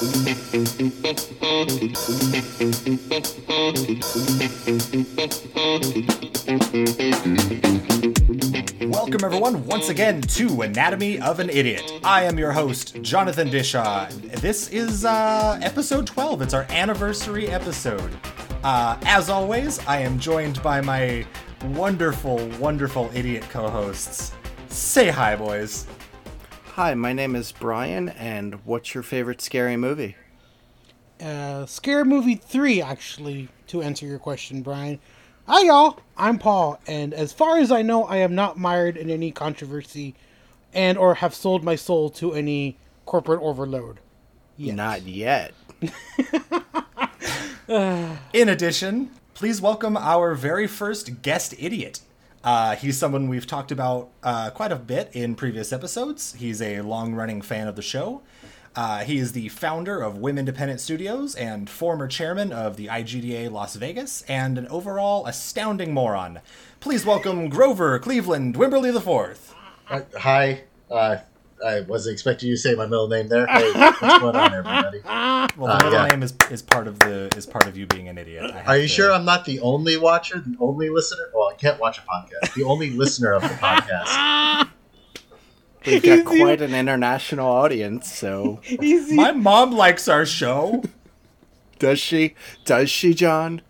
Welcome, everyone, once again to Anatomy of an Idiot. I am your host, Jonathan Dishaw. This is uh, episode 12. It's our anniversary episode. Uh, as always, I am joined by my wonderful, wonderful idiot co hosts. Say hi, boys. Hi, my name is Brian, and what's your favorite scary movie? Uh, Scary Movie 3, actually, to answer your question, Brian. Hi, y'all. I'm Paul, and as far as I know, I am not mired in any controversy and or have sold my soul to any corporate overload. Yet. Not yet. In addition, please welcome our very first guest idiot. Uh, he's someone we've talked about uh, quite a bit in previous episodes. He's a long running fan of the show. Uh, he is the founder of Wim Independent Studios and former chairman of the IGDA Las Vegas, and an overall astounding moron. Please welcome Grover Cleveland Wimberly IV. Uh, hi. Uh, I wasn't expecting you to say my middle name there. Hey, what's going on, everybody? Well, the Uh, middle yeah. name is, is part of the is part of you being an idiot. Are you to- sure I'm not the only watcher, the only listener? Well, I can't watch a podcast. The only listener of the podcast. We've got quite an international audience, so Easy. My mom likes our show. does she? Does she, John?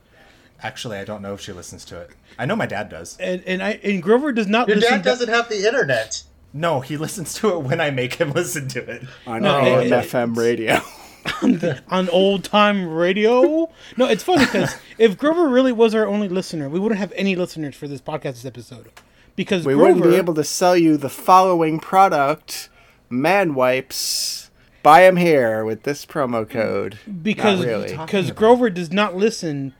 Actually, I don't know if she listens to it. I know my dad does. and, and I and Grover does not Your listen dad doesn't have the internet. No, he listens to it when I make him listen to it. On No, AM it- FM radio. to, on old time radio. No, it's funny because if Grover really was our only listener, we wouldn't have any listeners for this podcast this episode. Because We Grover, wouldn't be able to sell you the following product, Man Wipes. Buy them here with this promo code. because really. because Grover does not listen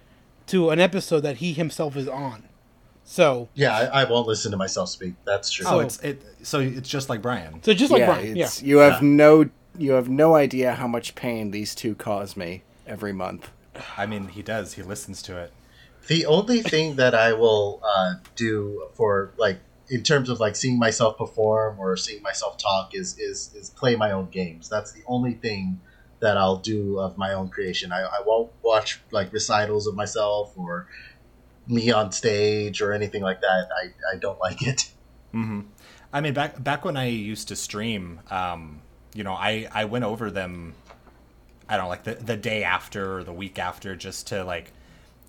to an episode that he himself is on. So Yeah, I, I won't listen to myself speak. That's true. Oh, So- it's it. So it's just like Brian. so just like yeah, Brian, yeah. you have no you have no idea how much pain these two cause me every month. I mean, he does. He listens to it. The only thing that I will uh, do for like in terms of like seeing myself perform or seeing myself talk is is is play my own games. That's the only thing that I'll do of my own creation. I, I won't watch like recitals of myself or me on stage or anything like that. I, I don't like it. hmm I mean, back back when I used to stream, um, you know, I I went over them. I don't know, like the the day after or the week after, just to like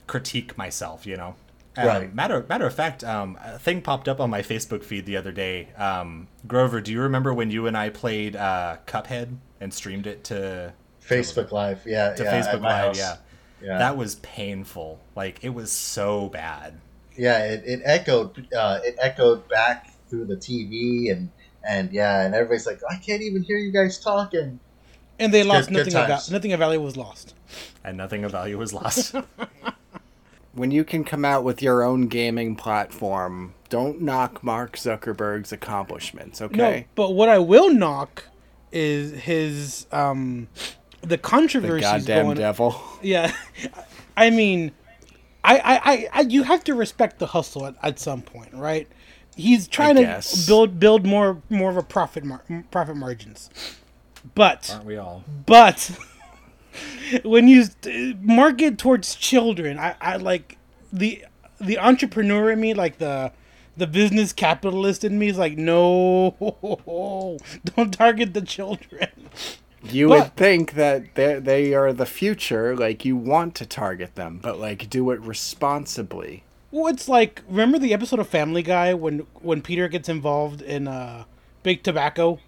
critique myself. You know. Um, Right. Matter matter of fact, um, a thing popped up on my Facebook feed the other day. Um, Grover, do you remember when you and I played uh, Cuphead and streamed it to Facebook Live, yeah, to yeah, Facebook Live? house. Yeah. Yeah. That was painful. Like it was so bad. yeah it, it echoed uh, it echoed back through the tv and and yeah and everybody's like i can't even hear you guys talking And they lost Good- good nothing of times. nothing of value was lost. And nothing of value was lost. when you can come out with your own gaming platform, don't knock Mark Zuckerberg's accomplishments, okay? No, but what I will knock is his um the controversy the goddamn going. devil. Yeah, I mean, I, I, I, I, you have to respect the hustle at, at some point, right? He's trying to guess. build build more more of a profit mar- profit margins, but Aren't we all? but when you market towards children, I, I like the the entrepreneur in me, like the the business capitalist in me, is like, no, don't target the children. You But- would think that they they are the future, like you want to target them, but like do it responsibly. Well, it's like remember the episode of Family Guy when when Peter gets involved in uh, big tobacco,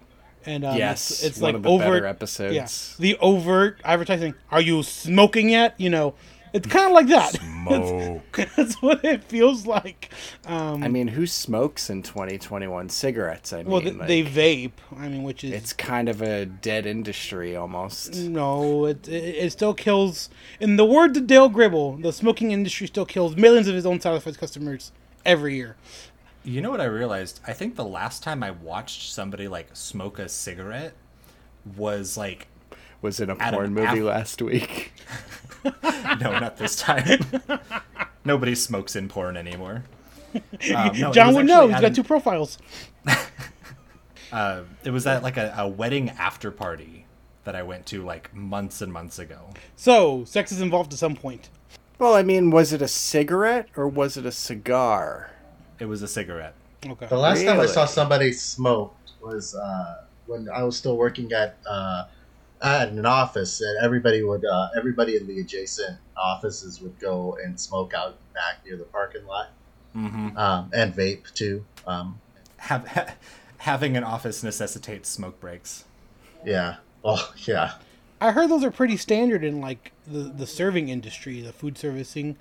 and um, yes, it's, it's one like of the overt better episodes. Yeah, the overt advertising. Are you smoking yet? You know, it's kind of like that. Smoke. That's what it feels like. Um, I mean, who smokes in 2021 cigarettes? I mean, well, th- like, they vape. I mean, which is it's kind of a dead industry almost. no, it, it it still kills. In the words of Dale Gribble, the smoking industry still kills millions of his own satisfied customers every year. You know what I realized? I think the last time I watched somebody like smoke a cigarette was like Was in a porn movie Aff- last week. no, not this time. Nobody smokes in porn anymore. Um, no, John would know. He's got an- two profiles. Uh, it was at like a, a wedding after party that I went to like months and months ago. So, sex is involved at some point. Well, I mean, was it a cigarette or was it a cigar? It was a cigarette. Okay. The last time I saw somebody smoke was uh, when I was still working at uh, at an office, and everybody would uh, everybody in the adjacent offices would go and smoke out back near the parking lot, Mm-hmm. um, and vape too. Um, Have, ha- having an office necessitates smoke breaks. yeah. Oh yeah. I heard those are pretty standard in like the the serving industry, the food servicing.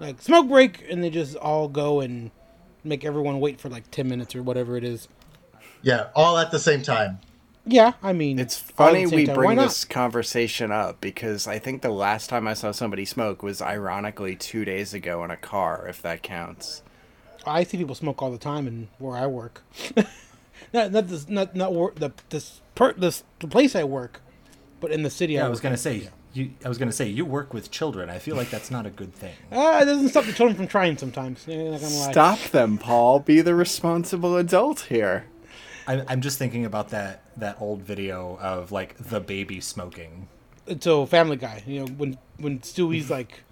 Like smoke break, and they just all go and make everyone wait for like ten minutes or whatever it is. Yeah. All at the same time. Yeah, I mean, It's funny we time. Bring this conversation up because I think the last time I saw somebody smoke was ironically two days ago in a car, if that counts. I see people smoke all the time in where I work. not not this, not not wor- the this per, this the place I work, but in the city. Yeah, I I was gonna in. say you. I was gonna say you work with children. I feel like that's not a good thing. Ah, it doesn't stop the children from trying sometimes. Yeah, not gonna lie. Stop them, Paul. Be the responsible adult here. I, I'm just thinking about that that old video of like the baby smoking. So Family Guy, you know, when when Stewie's like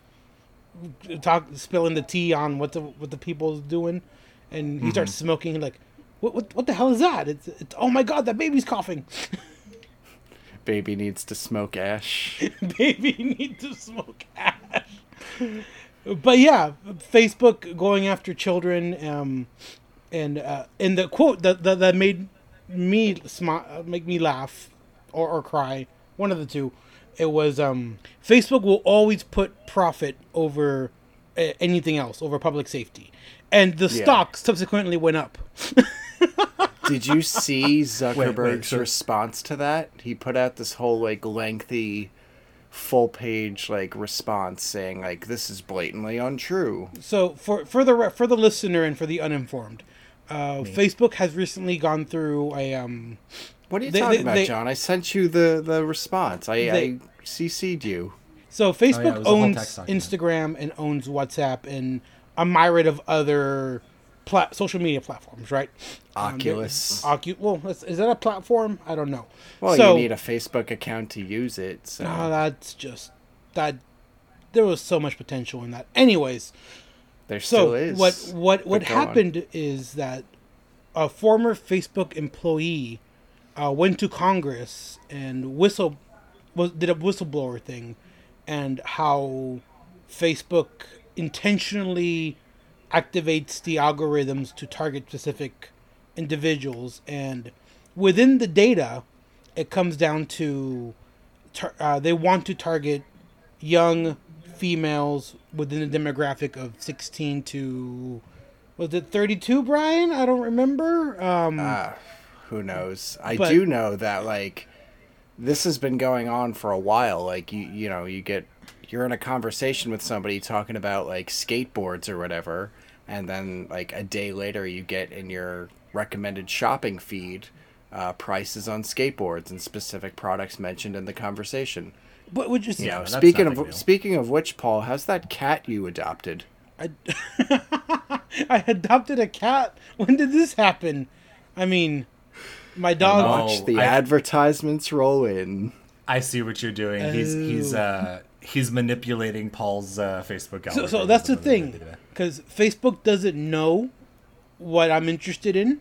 talk spilling the tea on what the what the people's doing, and he starts smoking, like, what what what the hell is that? It's it's oh my god, that baby's coughing. Baby needs to smoke ash. baby needs to smoke ash. But yeah, Facebook going after children, um, and uh, and the quote that that, that made me smile, make me laugh, or, or cry, one of the two. It was um, Facebook will always put profit over uh, anything else, over public safety, and the Yeah. stock subsequently went up. Did you see Zuckerberg's so- response to that? He put out this whole like lengthy full page like response saying like this is blatantly untrue. So for for the for the listener and for the uninformed, uh, Facebook has recently gone through a um, What are you They- talking they- about, they- John? I sent you the the response. I, They- I CC'd you. So Facebook Oh, it was a whole owns. Instagram and owns WhatsApp and a myriad of other pla- social media platforms, right? Um, Oculus. Ocu- well, is, is that a platform? I don't know. Well, so, you need a Facebook account to use it. So Oh, that's just that. There was so much potential in that. Anyways, there still so is. what what what go on. happened is that a former Facebook employee uh, went to Congress and whistle was did a whistleblower thing, and how Facebook intentionally activates the algorithms to target specific individuals, and within the data, it comes down to tar- uh, they want to target young females within the demographic of 16 to was it 32 brian i don't remember um Ah, who knows? I But- do know that like this has been going on for a while. Like you, you know, you get you're in a conversation with somebody talking about like skateboards or whatever, and then like a day later you get in your recommended shopping feed uh, prices on skateboards and specific products mentioned in the conversation. But would is You Yeah, know, speaking of new. speaking of which, Paul, how's that cat you adopted? I, I adopted a cat when did this happen i mean my dog know. Watch the I- advertisements roll in. I see what you're doing. He's he's uh he's manipulating Paul's uh, Facebook so, algorithm. so that's the thing because facebook doesn't know what i'm interested in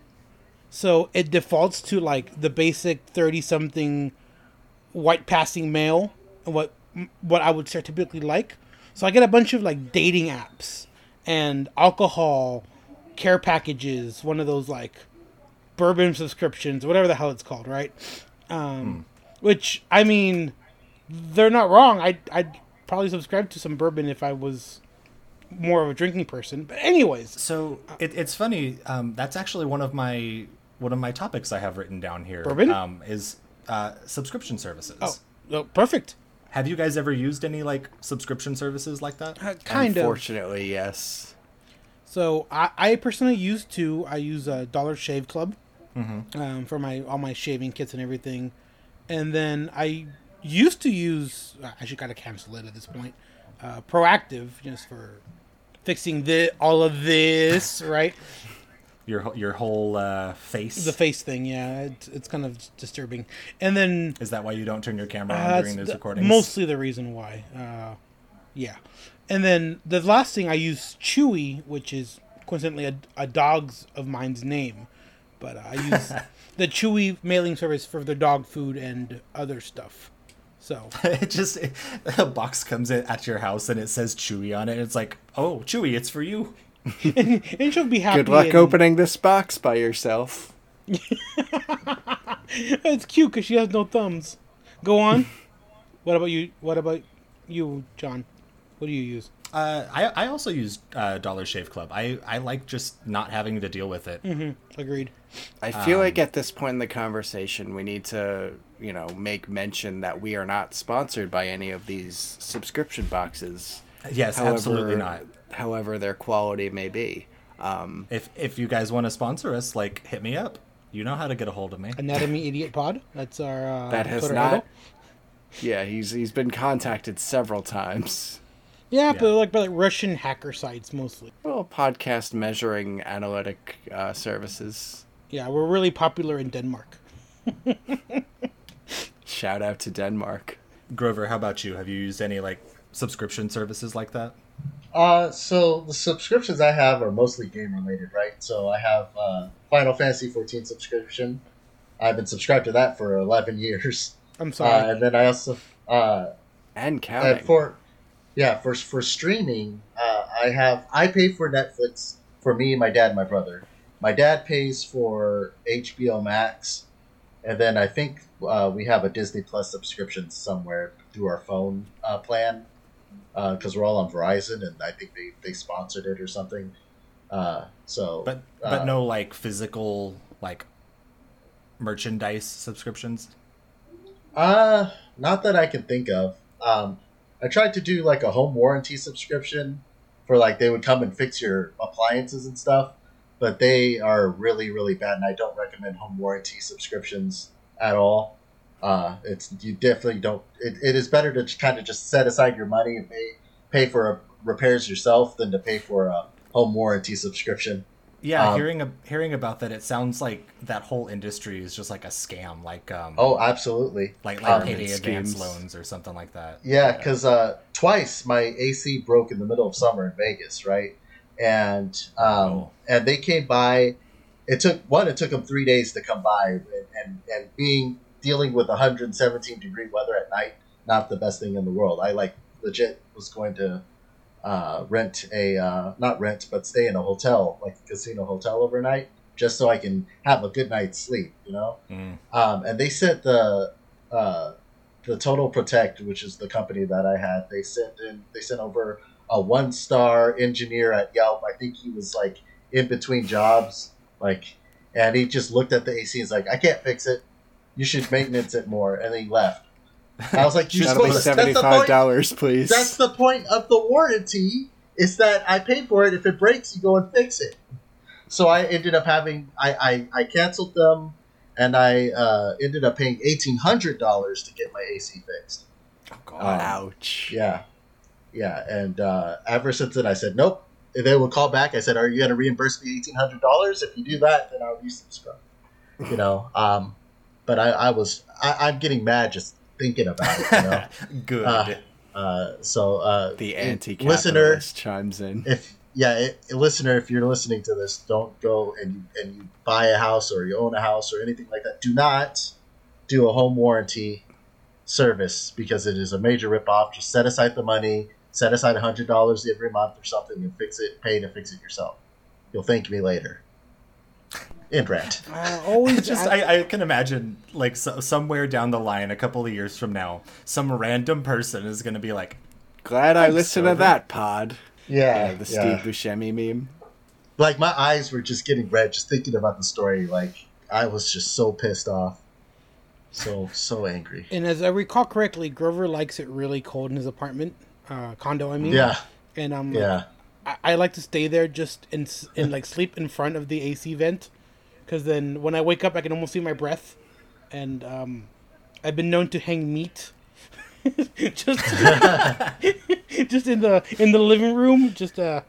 so it defaults to like the basic 30 something white passing male and what what i would typically like so i get a bunch of like dating apps and alcohol care packages one of those like bourbon subscriptions whatever the hell it's called right um which i mean they're not wrong i'd, I'd probably subscribe to some bourbon if i was more of a drinking person but anyways So it, it's funny. Um, that's actually one of my one of my topics I have written down here. Bourbon? Um, is uh, subscription services. oh, oh perfect Have you guys ever used any like subscription services like that? Uh, kind of Unfortunately, yes. So I, I personally use two. I use a Dollar Shave Club um, for my all my shaving kits and everything, and then I used to use. I should gotta cancel it at this point. Uh, Proactiv, just for fixing the all of this, right? Your your whole uh, face. The face thing, yeah, it's, it's kind of disturbing. And then Is that why you don't turn your camera on uh, during those recordings? mostly the reason why. Uh, yeah, and then the last thing I use Chewy, which is coincidentally a, a dog's of mine's name, but uh, I use the Chewy mailing service for the dog food and other stuff. So it just a box comes in at your house and it says Chewy on it. It's like, oh, Chewy, it's for you. and she'll be happy. Good luck and- opening this box by yourself. It's cute because she has no thumbs. Go on. what about you? What about you, John? What do you use? Uh, I I also use uh, Dollar Shave Club. I I like just not having to deal with it. Agreed. I feel Um, like at this point in the conversation, we need to, you know, make mention that we are not sponsored by any of these subscription boxes. Yes, absolutely not. However, their quality may be. Um, If if you guys want to sponsor us, like hit me up. You know how to get a hold of me. Anatomy Idiot Pod. That's our uh, that has Twitter not. handle. Yeah, he's he's been contacted several times. Yeah, Yeah. but like by like Russian hacker sites mostly. Well, podcast measuring analytic uh, services. Yeah, we're really popular in Denmark. Shout out to Denmark. Grover, how about you? Have you used any like subscription services like that? Uh, so the subscriptions I have are mostly game related, right? So I have uh, Final Fantasy 14 subscription. I've been subscribed to that for 11 years. I'm Uh, sorry. and then I also uh, And counting. and for yeah for for streaming, uh, I have I pay for Netflix for me, my dad, and my brother. My dad pays for HBO Max, and then I think uh, we have a Disney Plus subscription somewhere through our phone uh, plan because we're all on Verizon, and I think they, they sponsored it or something. Uh, so, But but uh, no like physical like merchandise subscriptions. Uh, not that I can think of. Um, I tried to do like a home warranty subscription for like they would come and fix your appliances and stuff, but they are really really bad, and I don't recommend home warranty subscriptions at all. Uh, it's you definitely don't. It, it is better to kind of just set aside your money and pay pay for repairs yourself than to pay for a home warranty subscription. Yeah, Um, hearing a, hearing about that, it sounds like that whole industry is just like a scam, like um, Oh, absolutely. like um, like payday advance loans or something like that. Yeah, because uh, twice my AC broke in the middle of summer in Vegas, right? And um, Oh. and they came by. It took one. It took them three days to come by, and and, and being dealing with 117 degree weather at night, not the best thing in the world. I like legit was going to uh, rent a uh, not rent, but stay in a hotel, like a casino hotel overnight, just so I can have a good night's sleep. You know. Mm. Um, and they sent the uh, the Total Protect, which is the company that I had. They sent in they sent over a one star engineer at Yelp. I think he was like in between jobs, like, and he just looked at the AC and was like, "I can't fix it. You should maintenance it more." And then he left. I was like, "You're That'll be supposed to." That's seventy the five point. dollars, please. That's the point of the warranty. Is that I pay for it. If it breaks, you go and fix it. So I ended up having I I, I canceled them, and I uh, ended up paying eighteen hundred dollars to get my AC fixed. Oh god. Um, Ouch. Yeah, yeah. And uh, ever since then, I said nope. If they would call back, I said, "Are you going to reimburse me eighteen hundred dollars? If you do that, then I'll resubscribe." You know. Um, but I, I was I, I'm getting mad just thinking about it. You know. Good. Uh, uh, so uh, The listener, anti-capitalist chimes in. if yeah, it, listener, if you're listening to this, don't go and you, and you buy a house or you own a house or anything like that. Do not do a home warranty service because it is a major ripoff. Just set aside the money, set aside hundred dollars every month or something, and fix it. Pay to fix it yourself. You'll thank me later. End rant. Uh, always just ask- I, I can imagine like so, somewhere down the line, a couple of years from now, some random person is gonna be like, Glad I listened sober. to that pod. Yeah, Yeah, the yeah. Steve Buscemi meme. Like my eyes were just getting red just thinking about the story. Like I was just so pissed off, so so angry. and as I recall correctly, Grover likes it really cold in his apartment, uh, condo. I mean. Yeah, And I'm like, yeah. I, I like to stay there just and s- and like sleep in front of the AC vent, because then when I wake up, I can almost see my breath, and um, I've been known to hang meat, just just in the in the living room, just uh,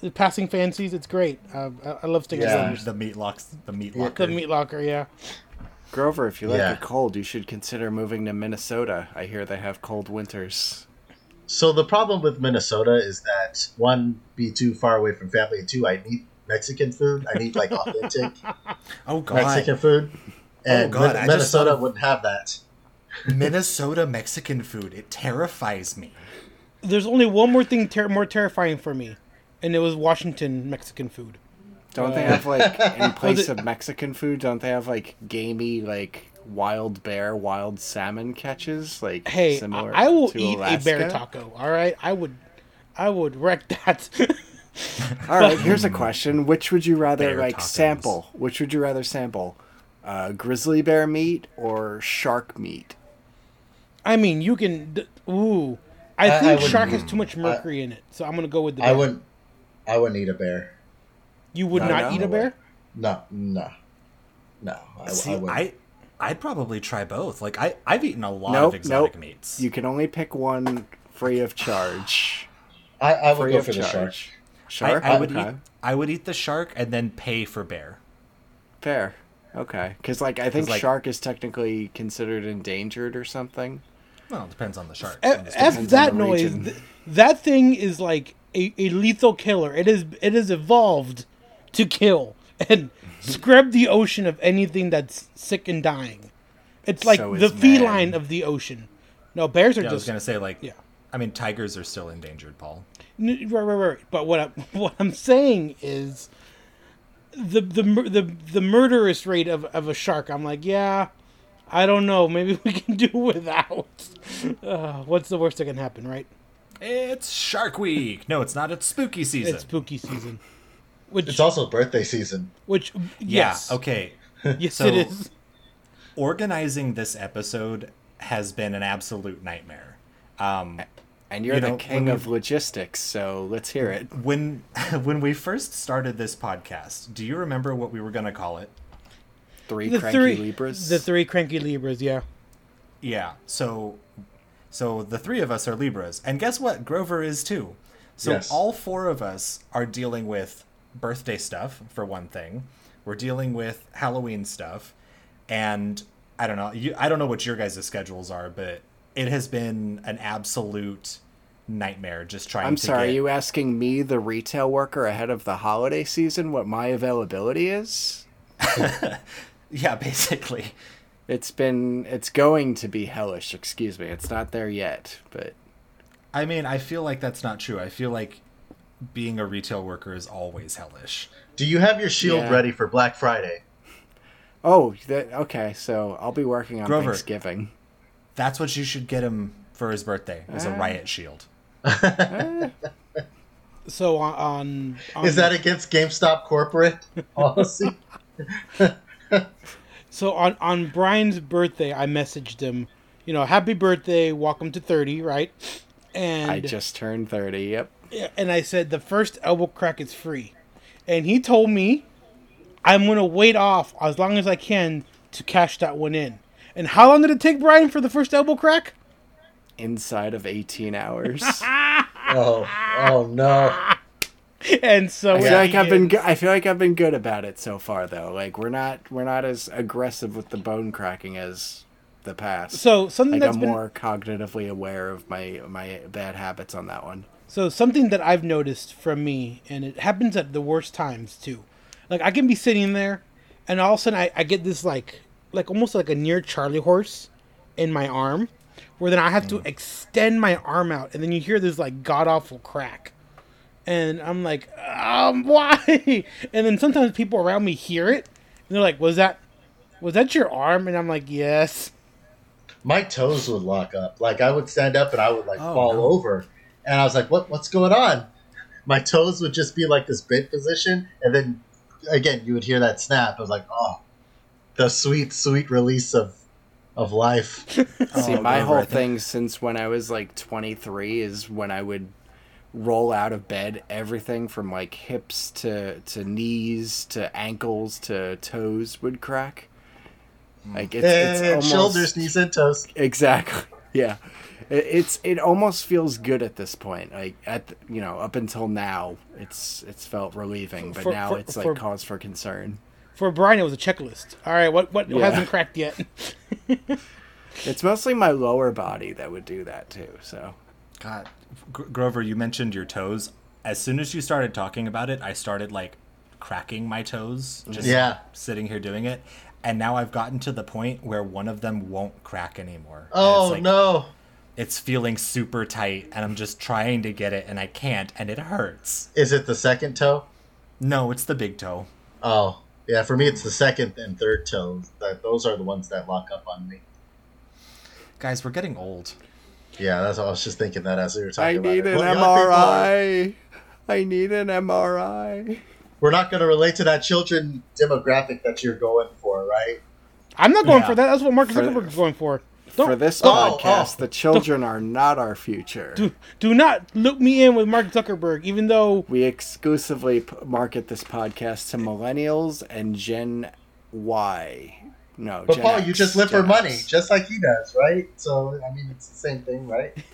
The Passing Fancies, it's great. Uh, I, I love Stinger Yeah. The meat locks, the meat locker. The Meat Locker, yeah. Grover, if you like Yeah. it cold, you should consider moving to Minnesota. I hear they have cold winters. So the problem with Minnesota is that one, be too far away from family, and two, I need Mexican food. I need like authentic oh god, Mexican food, oh, and God, Min- I just Minnesota thought- wouldn't have that. Minnesota Mexican food. It terrifies me. There's only one more thing ter- more terrifying for me, and it was Washington Mexican food. Don't they have like in place it- of Mexican food? Don't they have like gamey like wild bear, wild salmon catches? Like Hey, I, similar I will to eat a bear taco. All right, I would, I would wreck that. All right, here's a question: Which would you rather Bear like tacos. sample? Which would you rather sample? Uh, grizzly bear meat or shark meat? I mean, you can. d- Ooh, I I- I think wouldn't- shark has too much mercury in it, so I'm gonna go with the. I wouldn't. I wouldn't eat a bear. You would No, not no. eat a bear. No, no, no. I, See, I wouldn't. I, I'd probably try both. Like I, I've eaten a lot Nope, of exotic nope. meats. You can only pick one free of charge. I, I would Free go of for the shark. Charge. I, Shark. I would okay. eat. I would eat the shark and then pay for bear. Fair. Okay. Because like I think like- shark is technically considered endangered or something. Well, it depends on the shark. F, F that noise. th- that thing is like a, a lethal killer. It is it is evolved to kill and scrub the ocean of anything that's sick and dying. It's like So the feline man. of the ocean. No, bears are Yeah, I was just gonna say like. yeah. I mean, tigers are still endangered, Paul. N- Right, right, right. But what I'm, what I'm saying is, the the the the murderous rate of, of a shark. I'm like, yeah, I don't know. Maybe we can do without. Uh, what's the worst that can happen, right? It's Shark Week. No, it's not. It's spooky season. It's spooky season. Which, It's also birthday season. which, yeah. Okay. yes, So- it is. Organizing this episode has been an absolute nightmare. Um, And you're You the know, king of logistics, so let's hear it. when when we first started this podcast, do you remember what we were gonna call it? Three The cranky three, libras. the three cranky libras. Yeah, Yeah. So so the three of us are Libras. And guess what? Grover is too. So Yes. all four of us are dealing with birthday stuff for one thing. We're dealing with Halloween stuff and I don't know. You, I don't know what your guys' schedules are, but it has been an absolute nightmare just trying I'm to sorry, get you asking me, the retail worker ahead of the holiday season, what my availability is? Yeah, basically. It's been, it's going to be hellish. Excuse me, it's not there yet, but I mean, I feel like that's not true. I feel like being a retail worker is always hellish. Do you have your shield Yeah. ready for Black Friday? oh, that, okay. So I'll be working on Grover. Thanksgiving. That's what you should get him for his birthday. Is a Ah. riot shield. so on, on, on Is that against GameStop corporate policy? So on on Brian's birthday, I messaged him, you know, happy birthday, welcome to thirty, right? And I just turned 30. Yep. and I said the first elbow crack is free, and he told me I'm gonna wait off as long as I can to cash that one in. And how long did it take Brian for the first elbow crack? Inside of 18 hours. oh, oh no! And so I feel he like I've been go- I feel like I've been good about it so far though. Like we're not we're not as aggressive with the bone cracking as the past. so something like that's I'm been more cognitively aware of my my bad habits on that one. So something that I've noticed from me, and it happens at the worst times too. Like I can be sitting there, and all of a sudden I, I get this like, like almost like a near Charlie horse in my arm, where then I have to extend my arm out, and then you hear this like god awful crack, and I'm like, um, why? And then sometimes people around me hear it, and they're like, was that, was that your arm? And I'm like, yes. My toes would lock up. Like I would stand up and I would like Oh, fall no. over, and I was like, "What? What's going on?" My toes would just be like this bent position, and then again you would hear that snap. I was like, "Oh, the sweet, sweet release of of life." See, Oh, my whole thing since when I was like 23 is when I would roll out of bed, everything from like hips to to knees to ankles to toes would crack. Mm. Like it's, it's and almost shoulders, knees, and toes. exactly. Yeah, it's it almost feels good at this point. Like at you know up until now, it's it's felt relieving, but For- now for- it's like for- cause for concern. For Brian, it was a checklist. All right, what what Yeah. hasn't cracked yet? It's mostly my lower body that would do that too. So God, Gr- Grover, you mentioned your toes. As soon as you started talking about it, I started like cracking my toes, just Yeah. sitting here doing it. And now I've gotten to the point where one of them won't crack anymore. Oh it's like, no! It's feeling super tight, and I'm just trying to get it, and I can't, and it hurts. Is it the second toe? No, it's the big toe. Oh, yeah. For me, it's the second and third toes. That those are the ones that lock up on me. Guys, we're getting old. Yeah, that's what I was just thinking that as we were talking I need it. an Well, are- MRI. I need an MRI. We're not going to relate to that children demographic that you're going for, right? I'm not going Yeah. for that. That's what Mark Zuckerberg is going for. Don't, For this Oh, podcast, oh. the children are not our future. do, do not loop me in with Mark Zuckerberg, even though We exclusively p- market this podcast to millennials and Gen Y. No, But Gen Paul, X, you just live for Gen money, X. just like he does, right? So, I mean, it's the same thing, right?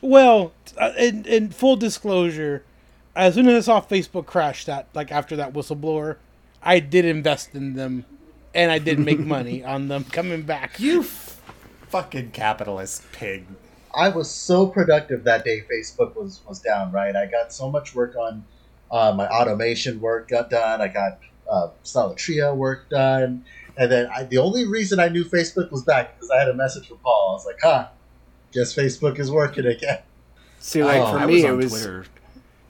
Well, uh, in, in full disclosure, as soon as I saw Facebook crash that, like after that whistleblower, I did invest in them, and I did make money on them coming back. You f- fucking capitalist pig. I was so productive that day Facebook was, was down, right? I got so much work on uh, my automation work got done. I got uh, Solitria work done. And then I, the only reason I knew Facebook was back because I had a message from Paul. I was like, huh, guess Facebook is working again. See, like Oh, for me, was it was Twitter.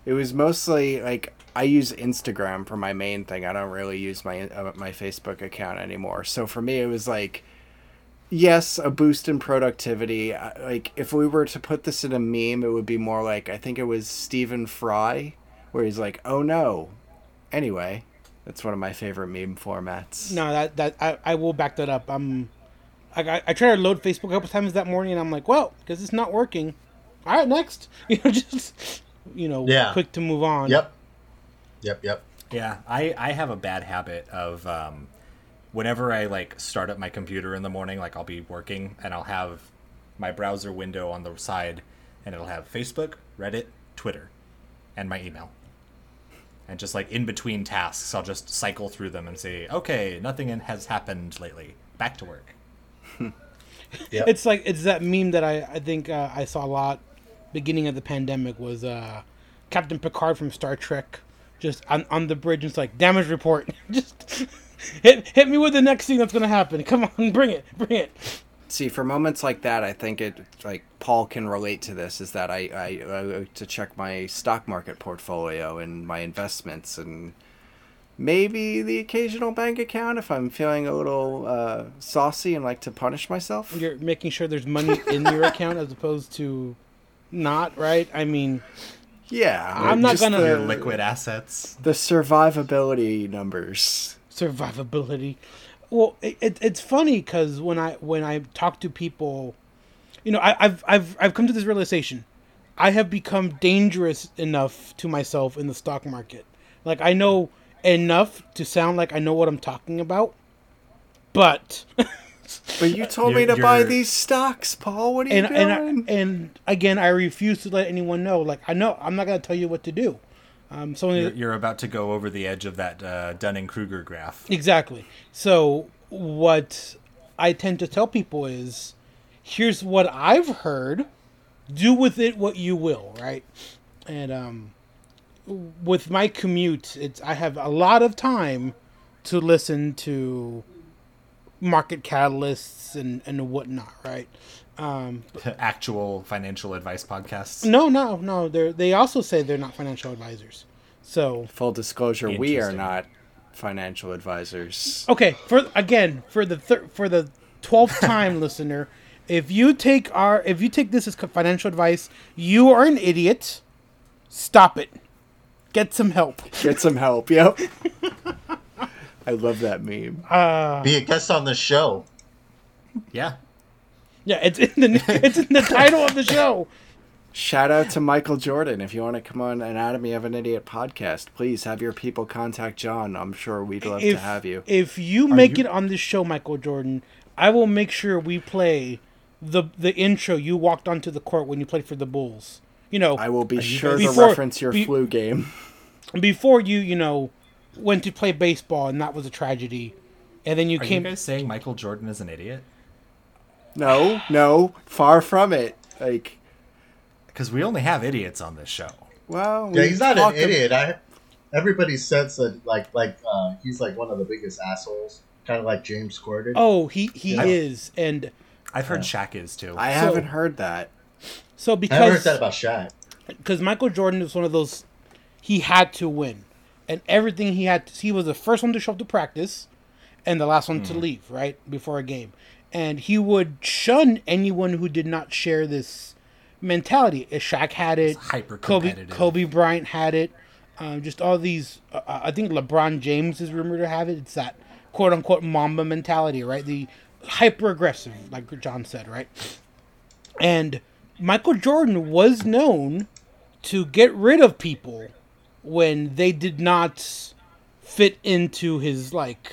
it was mostly like I use Instagram for my main thing. I don't really use my uh, my Facebook account anymore. So for me, it was like, yes, a boost in productivity. Like if we were to put this in a meme, it would be more like I think it was Stephen Fry, where he's like, "Oh no." Anyway, that's one of my favorite meme formats. No, that that I, I will back that up. I'm, I, I I tried to load Facebook a couple times that morning, and I'm like, well, because it's not working. All right, next. You know, just you know, Yeah. quick to move on. Yep. Yep, yep. Yeah, I, I have a bad habit of um, whenever I like start up my computer in the morning, like I'll be working and I'll have my browser window on the side and it'll have Facebook, Reddit, Twitter, and my email. And just like in between tasks, I'll just cycle through them and say, okay, nothing has happened lately. Back to work. Yep. It's like it's that meme that I I think uh, I saw a lot beginning of the pandemic was uh, Captain Picard from Star Trek just on, on the bridge and it's like damage report just hit hit me with the next thing that's gonna happen come on bring it bring it See, for moments like that, I think it like Paul can relate to this. Is that I I, I like to check my stock market portfolio and my investments and maybe the occasional bank account if I'm feeling a little uh, saucy and like to punish myself. you're making sure there's money in your account as opposed to not right I mean Yeah, I'm not just gonna- the, liquid assets. the survivability numbers. Survivability. Well, it, it, it's funny because when I when I talk to people, you know, I, I've I've I've come to this realization. I have become dangerous enough to myself in the stock market. Like I know enough to sound like I know what I'm talking about, but But you told me You're- to buy you're- these stocks, Paul. What are and you and doing? I, and again, I refuse to let anyone know. Like I know I'm not gonna tell you what to do. Um, so You're, you're about to go over the edge of that uh, Dunning Kruger graph. Exactly. So what I tend to tell people is here's what I've heard. Do with it what you will, right? And um with my commute, it's I have a lot of time to listen to market catalysts and and whatnot, right? Um, Actual financial advice podcasts. no, no, no. They they also say they're not financial advisors. So Full disclosure: we are not financial advisors. Okay, for again for the thir- for the twelfth time, listener, if you take our if you take this as financial advice, you are an idiot. Stop it. Get some help. Get some help. Yep. I love that meme. Be a guest on the show. Yeah. Yeah, it's in the it's in the title of the show. Shout out to Michael Jordan. If you want to come on Anatomy of an Idiot podcast, please have your people contact John. I'm sure we'd love If to have you. if you make you- it on this show, Michael Jordan, I will make sure we play the the intro you walked onto the court when you played for the Bulls. You know, I will be sure guys- to Before- reference your be- flu game. before you you know went to play baseball and that was a tragedy, and then you Are came. you guys saying Michael Jordan is an idiot? No, no, far from it. Like, Because we only have idiots on this show. well, Yeah, he's not an idiot. I everybody says that like like uh, he's like one of the biggest assholes, kind of like James Corden. oh, he he I- is, and I've heard Shaq is too. I So- haven't heard that. so because I never because heard that about Shaq. because Michael Jordan is one of those he had to win, and everything he had. he was the first one to show up to practice, and the last one to leave right before a game, and he would shun anyone who did not share this mentality. Shaq had it. hyper Kobe. Kobe Bryant had it. Um, just all these. Uh, I think LeBron James is rumored to have it. It's that quote unquote Mamba mentality, right? The hyper aggressive, like John said, right? And Michael Jordan was known to get rid of people when they did not fit into his like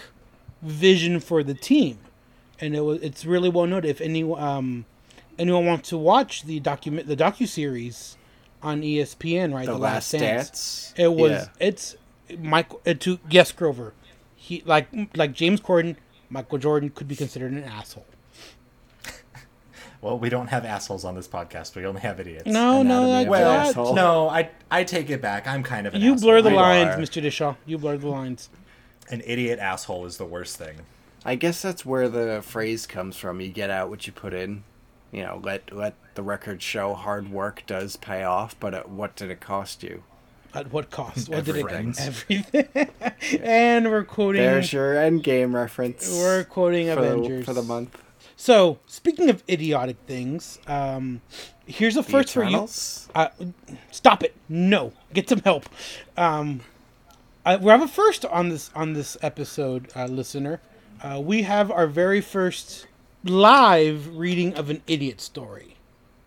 vision for the team. And it was it's really well noted. If any um anyone wants to watch the document the docu series on ESPN, right? The, Last Dance. It was Yeah. it's Michael uh, to yes Grover. He like like James Corden, Michael Jordan could be considered an asshole. well, we don't have assholes on this podcast. We only have idiots. No, no, Anatomy that, of Well, that- asshole. no, I I take it back. I'm kind of an you asshole. blur the You lines, are. Mr. Dishaw. You blur the lines. An idiot asshole is the worst thing. I guess that's where the phrase comes from. You get out what you put in. You know, let let the record show hard work does pay off, but at what did it cost you? At what cost? What did it Everything. everything? and we're quoting There's your end game reference. we're quoting for Avengers the, for the month. So speaking of idiotic things, um, here's a The first for you. Uh, stop it! No, get some help. Um, uh, we have a first on this on this episode, uh, listener. Uh, we have our very first live reading of an idiot story,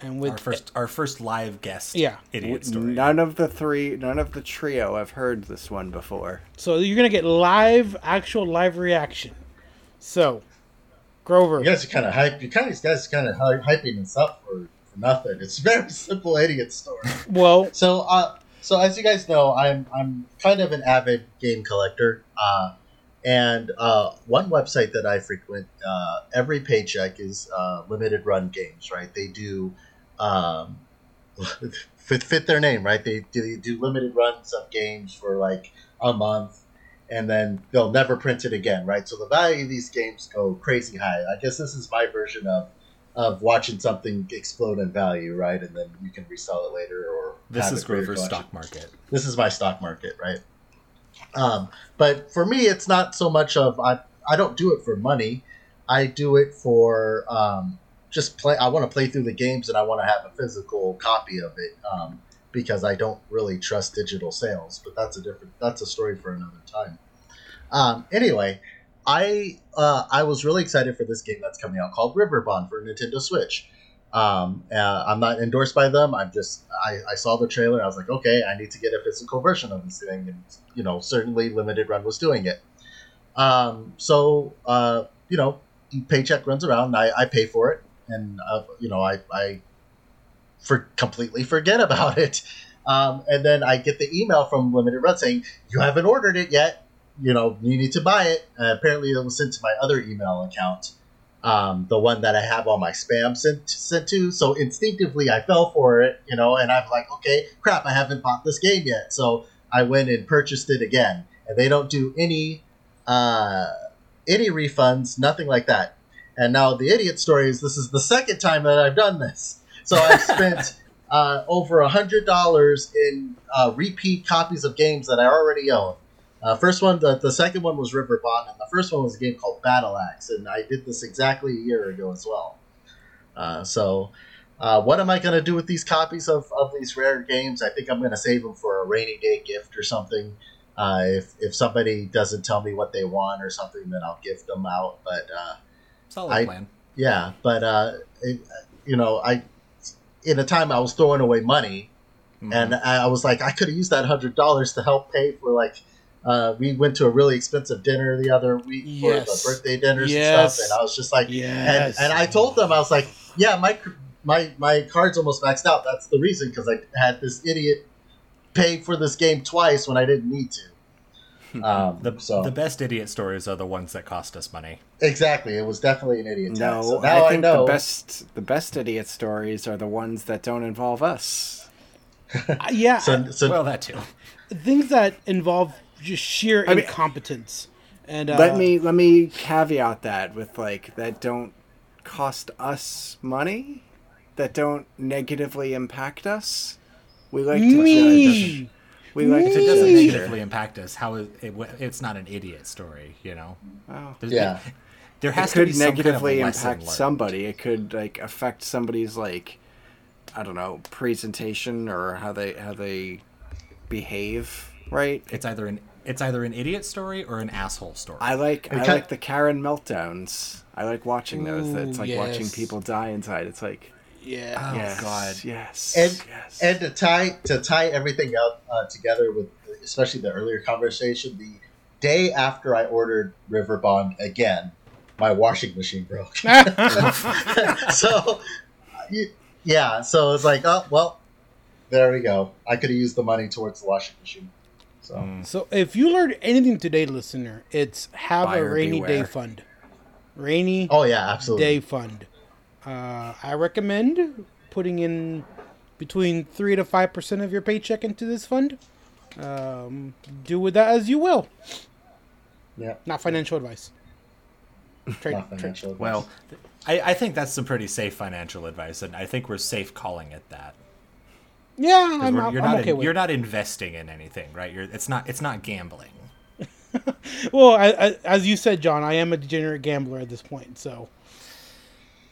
and with Our first our first live guest. Yeah. Idiot story. None of the three, none of the trio have heard this one before. so you're gonna get live, actual live reaction. So, Grover, You guys are kind of hype. You kind of guys are kind of hyping this up for, for nothing. It's a very simple idiot story. well, So, uh, so as you guys know, I'm I'm kind of an avid game collector, uh, and uh, one website that I frequent uh, every paycheck is uh, limited run games. Right? They do um, fit fit their name. Right? They do, they do limited runs of games for like a month, and then they'll never print it again. Right? So the value of these games go crazy high. I guess this is my version of of watching something explode in value, right? And then you can resell it later or This is Grover's stock market. This is my stock market, right? Um, but for me, it's not so much of I. I don't do it for money. I do it for um, just play. I want to play through the games, and I want to have a physical copy of it um, because I don't really trust digital sales. But that's a different. That's a story for another time. Um, anyway, I uh, I was really excited for this game that's coming out called Riverbond for Nintendo Switch. Um, uh, I'm not endorsed by them. I'm just I, I saw the trailer. I was like, okay, I need to get a physical version of this thing, and you know, certainly Limited Run was doing it. Um, so uh, you know, paycheck runs around. I, I pay for it, and uh, you know, I I for completely forget about it. Um, and then I get the email from Limited Run saying you haven't ordered it yet. You know, you need to buy it. Apparently, it was sent to my other email account um, the one that I have all my spam sent sent to. So instinctively, I fell for it, you know, and I'm like, okay, crap, I haven't bought this game yet. So I went and purchased it again, and they don't do any uh, any refunds, nothing like that. And now the idiot story is this is the second time that I've done this. So I've spent uh, over a hundred dollars in uh, repeat copies of games that I already own. Uh, first one, the, the second one was Riverbond, and the first one was a game called Battle Axe, and I did this exactly a year ago as well. Uh, so, uh, what am I going to do with these copies of, of these rare games? I think I'm going to save them for a rainy day gift or something. Uh, if if somebody doesn't tell me what they want or something, then I'll gift them out. But uh, Solid I- plan. yeah, but uh, it, you know, I in a time I was throwing away money, Mhm. and I I was like, I could have used that hundred dollars to help pay for like Uh, we went to a really expensive dinner the other week for Yes. the birthday dinners and stuff, and I was just like, Yes. and, and I told them I was like, yeah, my my my card's almost maxed out. That's the reason because I had this idiot pay for this game twice when I didn't need to. Um, The, so the best idiot stories are the ones that cost us money. exactly, it was definitely an idiot. tax. No, so now I I, think know. the best the best idiot stories are the ones that don't involve us. Uh, yeah, So, so Well, that too. things that involve just sheer I mean- incompetence. And uh, let me let me caveat that with like that don't cost us money, that don't negatively impact us. We like to judge. me. We like If to it doesn't judge. negatively impact us, how is it? It's not an idiot story, you know. Wow. There's- Yeah. there It has to be could some kind of negatively impact learned. somebody. It could like affect somebody's like I don't know presentation or how they how they behave. Right. It's either an it's either an idiot story or an asshole story. I like I like the Karen meltdowns. I like watching those. It's Ooh, like watching people die inside. It's like Yeah. Oh, yes, God. yes, and yes. and to tie to tie everything up uh, together with especially the earlier conversation, the day after I ordered Riverbond again, my washing machine broke. so, yeah, so it's like, oh well, there we go. I could have used the money towards the washing machine. So Mm. So if you learned anything today, listener, it's have a Buyer rainy day fund. Rainy oh yeah, absolutely. day fund. Uh, I recommend putting in between three to five percent of your paycheck into this fund. Um, do with that as you will. Yeah, Not financial advice. Trade, not financial. advice. well, I, I think that's some pretty safe financial advice, and I think we're safe calling it that. Yeah, 'Cause I'm, we're- I'm, you're I'm not okay in- with. you're not investing in anything, right? You're it's not it's not gambling. Well, I, I, as you said, John, I am a degenerate gambler at this point. So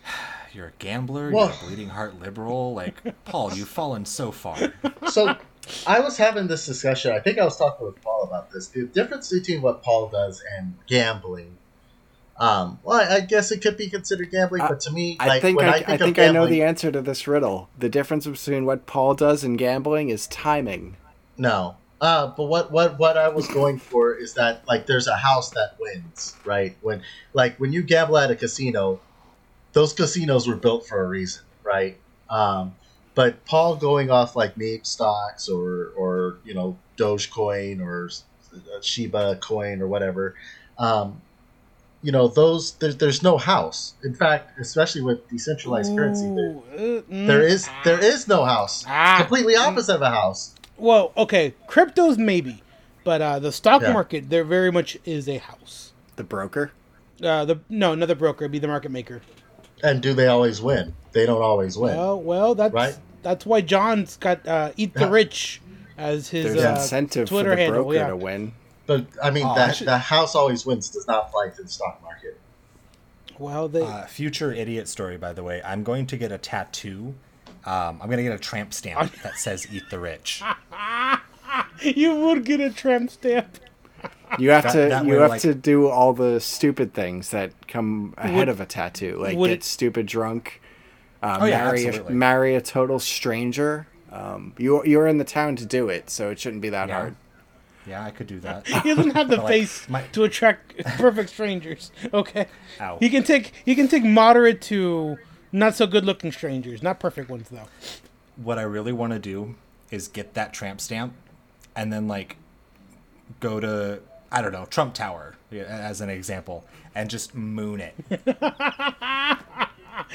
You're a gambler. Well- you're a bleeding heart liberal. Like Paul, you've fallen so far. so I was having this discussion. I think I was talking with Paul about this. The difference between what Paul does and gambling. Um, well, I, I guess it could be considered gambling, but to me, I like think when I, I, I think, think of I know the answer to this riddle. The difference between what Paul does and gambling is timing. No. Uh, but what, what, what I was going for is that like there's a house that wins, right? When like when you gamble at a casino, those casinos were built for a reason, right? Um, but Paul going off like meme stocks or or you know Dogecoin or Shiba coin or whatever, um, you know those there's there's no house. In fact, especially with decentralized currency, there, uh, mm, there is there is no house. Ah. Completely opposite of a house. Well, okay, cryptos maybe, but uh, the stock Yeah. market there very much is a house. The broker. Uh, the no, another broker would be the market maker. And do they always win? They don't always win. Well, well, that's Right. that's why John's got uh, "Eat the Yeah. Rich" as his There's uh, incentive Twitter for the handle. broker Yeah. to win. But I mean, Oh, I should- the house always wins does not apply to the stock market. Well, they Uh, future idiot story, by the way. I'm going to get a tattoo. Um, I'm going to get a tramp stamp that says "Eat the Rich." you would get a tramp stamp. You have That- to that you way, have like- to do all the stupid things that come ahead Would- of a tattoo, like get it- stupid drunk, uh, Oh, yeah, marry a, absolutely. marry a total stranger. Um, you you're in the town to do it, so it shouldn't be that Yeah. hard. Yeah, I could do that. He doesn't have the Like, face my- to attract perfect strangers. Okay, Ow. he can take he can take moderate to not so good looking strangers, not perfect ones though. what I really want to do is get that tramp stamp and then like go to I don't know Trump Tower as an example and just moon it.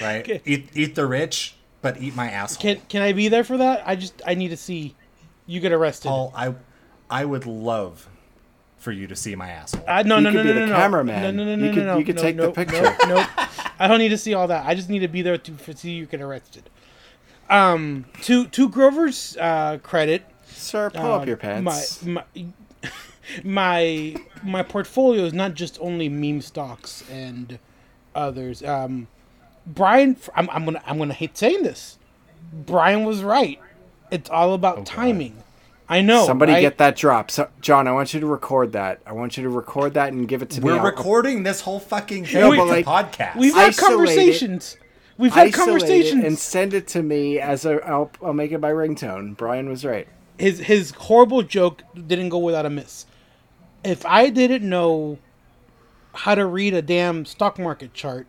right? Eat eat the rich, but eat my asshole. Can can I be there for that? I just I need to see you get arrested. Paul, I I would love for you to see my asshole. Uh, no, You no, could no, be no, the no, no. cameraman. No, no, no, no, You no, could- no, you could no, take the nope, picture. Nope, nope. I don't need to see all that. I just need to be there to for, see you get arrested. Um, to to Grover's uh, credit, Sir, pull um, up your pants. My my my my portfolio is not just only meme stocks and others. Um, Brian, I'm, I'm gonna I'm gonna hate saying this. Brian was right. It's all about God. timing. I know. Somebody right? get that drop. So, John, I want you to record that. I want you to record that and give it to me. We're I'll- recording this whole fucking thing No, with but, the like, podcast. We've had Isolate it. conversations. We've had isolate it conversations. and send it to me as a. I'll, I'll make it my ringtone. Brian was right. his his horrible joke didn't go without a miss. if I didn't know how to read a damn stock market chart,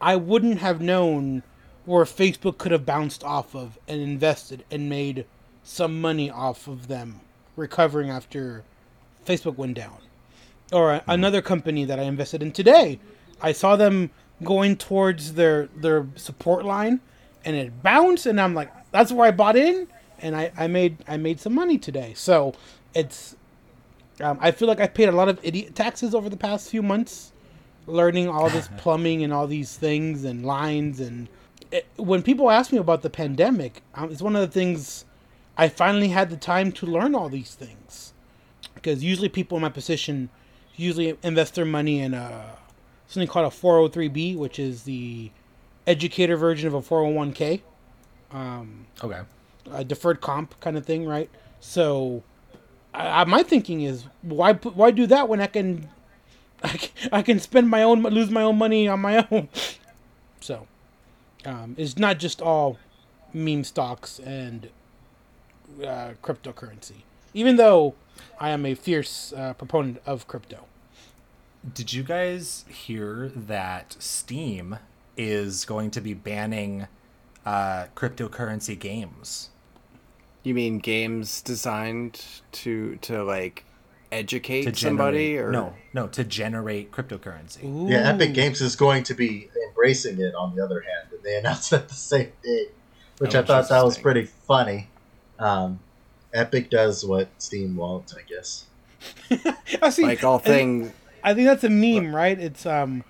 I wouldn't have known where Facebook could have bounced off of and invested and made some money off of them recovering after Facebook went down. Or a, another company that I invested in today, I saw them going towards their their support line and it bounced and I'm like that's where I bought in and I, I made I made some money today. So it's um, I feel like I paid a lot of idiot taxes over the past few months, learning all this plumbing and all these things and lines. And it, when people ask me about the pandemic, um, it's one of the things I finally had the time to learn all these things. Because usually people in my position usually invest their money in a, something called a 403b, which is the educator version of a 401k. Um, Okay. a deferred comp kind of thing, right? So, I, I, my thinking is why why do that when I can, I can I can spend my own lose my own money on my own. So, um, it's not just all meme stocks and uh, cryptocurrency. Even though I am a fierce uh, proponent of crypto. Did you guys hear that Steam is going to be banning uh, cryptocurrency games? You mean games designed to to like educate To somebody generate, or no, no, to generate cryptocurrency. Yeah, Epic Games is going to be embracing it. On the other hand, and they announced that the same day, which Oh, I thought that was pretty funny. Um, Epic does what Steam won't, I guess. I see. like all I think- I think that's a meme, right? It's um.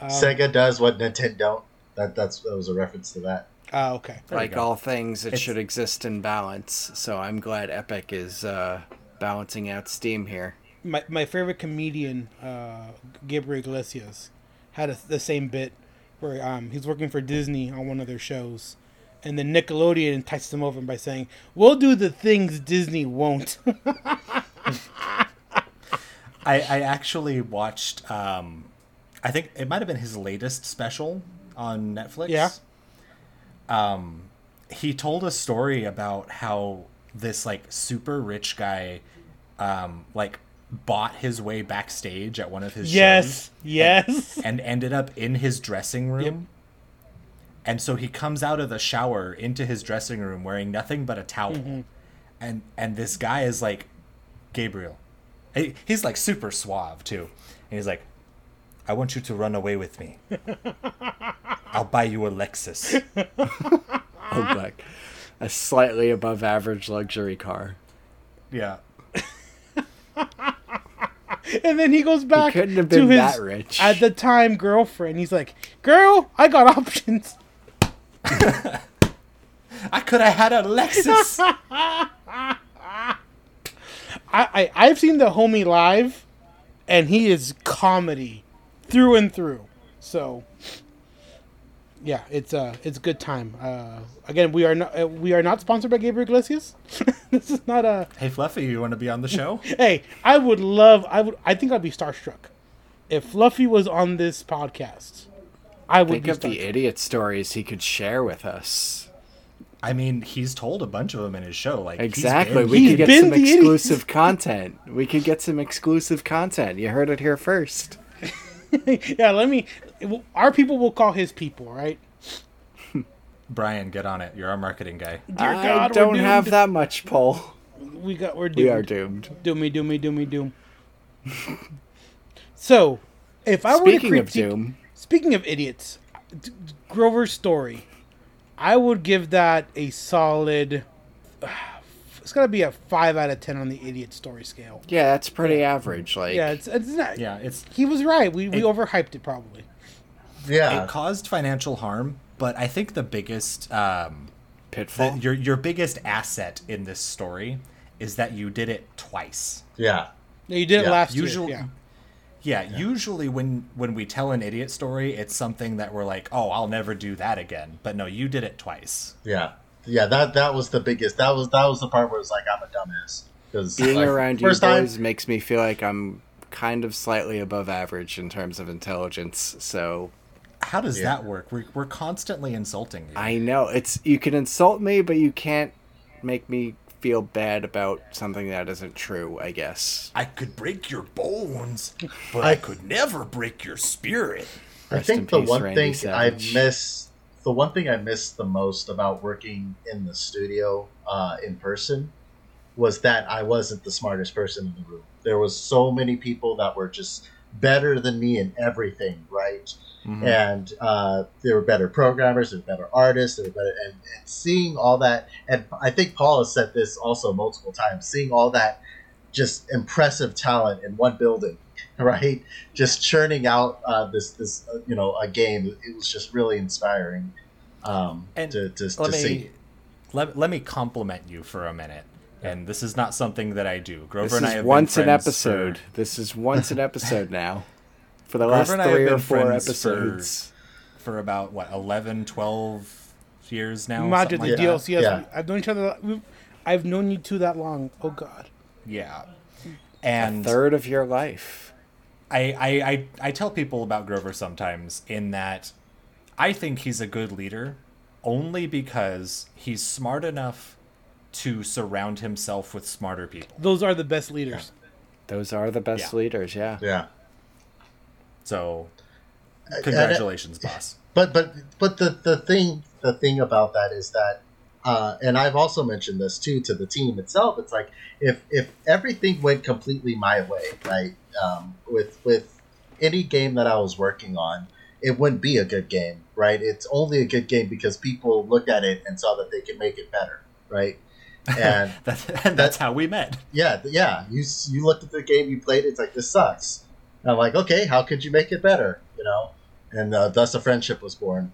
um Sega does what Nintendo don't. That that's that was a reference to that. ah, okay. There like all things it It's- should exist in balance. So I'm glad Epic is uh balancing out Steam here. my, my favorite comedian, uh, Gabriel Iglesias, had a, the same bit where um, he's working for Disney on one of their shows, and then Nickelodeon entices him over by saying, "We'll do the things Disney won't." I, I actually watched. Um, I think it might have been his latest special on Netflix. Yeah. Um, he told a story about how this like super rich guy, um, like bought his way backstage at one of his yes, shows yes. Yes and ended up in his dressing room. Yep. And so he comes out of the shower into his dressing room wearing nothing but a towel. Mm-hmm. And and this guy is like Gabriel. He- He's like super suave too. And he's like, "I want you to run away with me. I'll buy you a Lexus." Oh, like a slightly above average luxury car. Yeah. And then he goes back couldn't have to his that rich. at the time girlfriend. He's like, "Girl, I got options." I could have had a Lexus. I, I I've seen the homie live, and he is comedy through and through. So yeah, it's uh it's a good time. Uh, again, we are not uh, we are not sponsored by Gabriel Iglesias. this is not a hey Fluffy, you want to be on the show? hey. I would love. I would. I think I'd be starstruck if Fluffy was on this podcast. I would Think of the idiot stories he could share with us. I mean, he's told a bunch of them in his show. Like he's Exactly. been- We He's could get some the idiot. exclusive content. We could get some exclusive content. You heard it here first. yeah, let me. Our people will call his people, right? Brian, get on it. You're our marketing guy. Dear I God, we're don't have that much pull. We got. We're doomed. We are doomed. Doomy, doomy, doomy, doom. so, if I were to Speaking of doom, speaking of idiots, D- D- Grover's story, I would give that a solid. It's gotta be a five out of ten on the idiot story scale. yeah, that's pretty average. Like, Yeah, it's it's not. Yeah, it's He was right. We we It- overhyped it probably. Yeah, it caused financial harm, but I think the biggest um, pitfall. the, your your biggest asset in this story is that you did it twice. yeah, No, you did it last usual- year. Yeah, usually when when we tell an idiot story, it's something that we're like, "Oh, I'll never do that again." But no, you did it twice. yeah, yeah. That that was the biggest. That was that was the part where it's like I'm a dumbass because Being like, around you first time. makes me feel like I'm kind of slightly above average in terms of intelligence. So How does Yeah. that work? We're we're constantly insulting you. I know it's you can insult me, but you can't make me feel bad about something that isn't true. I guess. I could break your bones, but I, I- could never break your spirit. I Rest in think the peace, one Randy thing I miss, the one thing I missed the most about working in the studio uh, in person, was that I wasn't the smartest person in the room. There was so many people that were just better than me in everything, right? Mm-hmm. And uh, they were better programmers, they were better artists, they were better, and, and seeing all that, and I think Paul has said this also multiple times, seeing all that just impressive talent in one building, right? Just churning out uh, this this uh, you know a game. It was just really inspiring um, And to to, to me see. let, let me compliment you for a minute. And this is not something that I do. Grover This and I have once been an episode. For, This is once an episode now. For the Grover last and I have three or been four friends for- episodes. for about what 11, 12 years now. Magic something the like that. DLC. Yes, Yeah. I've known each other. we've- I've known you two that long. Oh God. Yeah. A And third of your life. I, I, I, I tell people about Grover sometimes in that I think he's a good leader only because he's smart enough to surround himself with smarter people. Those are the best leaders. Those are the best Yeah. leaders. Yeah. Yeah, So, congratulations, boss. but but but the the thing the thing about that is that uh, and I've also mentioned this too to the team itself. It's like if if everything went completely my way, right? Um, with with any game that I was working on, it wouldn't be a good game, right? It's only a good game because people looked at it and saw that they could make it better, right? And That, and that's how we met. yeah, yeah. You you looked at the game, you played. It's like this sucks. And I'm like, okay, how could you make it better? You know, and uh, thus a friendship was born.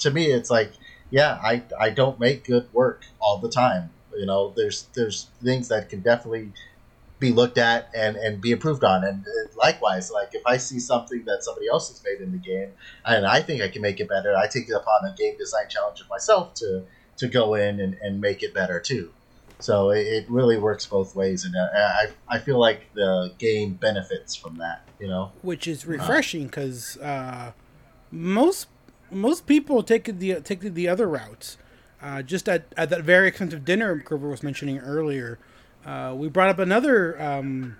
To me, it's like, yeah, I I don't make good work all the time. You know, there's there's things that can definitely be looked at and and be improved on. And uh, likewise, like if I see something that somebody else has made in the game, and I think I can make it better, I take it upon a game design challenge of myself to to go in and, and make it better too. So it, it really works both ways, and uh, I I feel like the game benefits from that. You know, which is refreshing because uh, most most people take the take the other routes. Uh, just at, at that very expensive dinner Grover was mentioning earlier, uh, we brought up another um,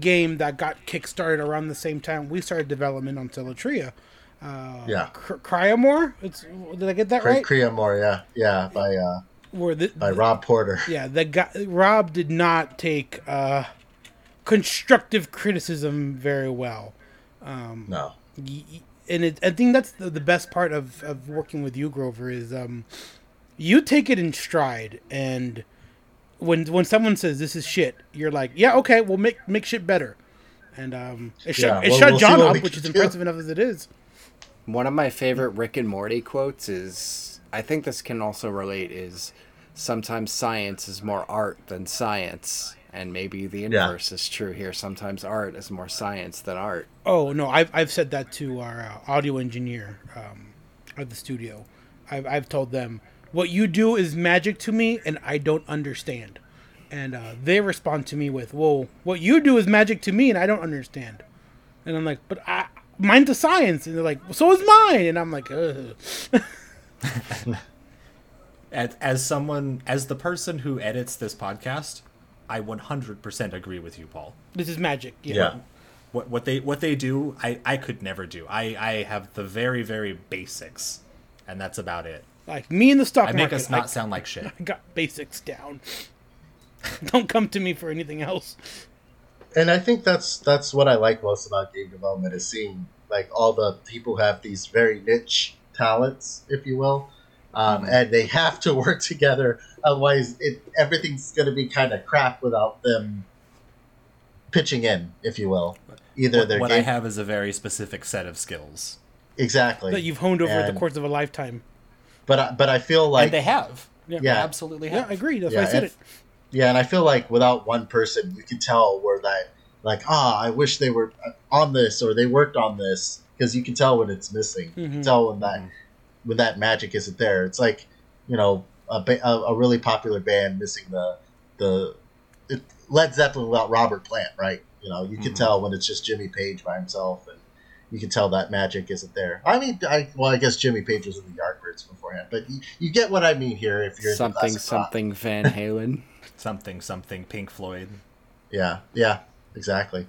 game that got kickstarted around the same time we started development on Teletria. Uh, Yeah. Cry- Cryamore. It's did I get that right? Creamore, yeah, yeah, by uh, Where the, by Rob Porter. yeah, the guy Rob did not take uh, constructive criticism very well. No, y- y- and it, I think that's the, the best part of, of working with you, Grover, is um, you take it in stride, and when when someone says this is shit, you're like, yeah, okay, we'll make make shit better, and um, it shut Yeah, it well, shut we'll John up, which can is do. impressive enough as it is. One of my favorite Rick and Morty quotes is I think this can also relate is sometimes science is more art than science and maybe the inverse is true here sometimes art is more science than art. Oh no, I've I've said that to our uh, audio engineer um, at the studio. I've I've told them what you do is magic to me, and I don't understand. And uh, they respond to me with, "Well, what you do is magic to me, and I don't understand." And I'm like, "But I, mine's a science," and they're like, "So is mine," and I'm like, Ugh. As, as someone, as the person who edits this podcast, I 100% agree with you, Paul. "This is magic." Yeah. yeah, What what they what they do, I I could never do. I I have the very very basics, and that's about it. Like me in the stock I market, make us not I, sound like shit. I got basics down. don't come to me for anything else. and I think that's that's what I like most about game development is seeing like all the people who have these very niche talents, if you will, um, and they have to work together. Otherwise, it everything's going to be kind of crap without them pitching in, if you will. Either What, their what I have is a very specific set of skills, exactly That you've honed over the course of a lifetime. but I, but I feel like and they have. Yeah. They Yeah. absolutely Yeah, have. I agree. That's Yeah, why I said if- it. Yeah, and I feel like without one person, you can tell where that, like, ah, I wish they were on this or they worked on this because you can tell when it's missing. You Mhm. can tell when that when that magic isn't there. It's like, you know, a, ba- a, a really popular band missing the the it, Led Zeppelin without Robert Plant, right? You know, you can Mhm. tell when it's just Jimmy Page by himself, and you can tell that magic isn't there. I mean, I well, I guess Jimmy Page was in the Yardbirds beforehand, but you, you get what I mean here. If you're into something classic rock. something Van Halen. Something something Pink Floyd. Yeah, yeah, exactly.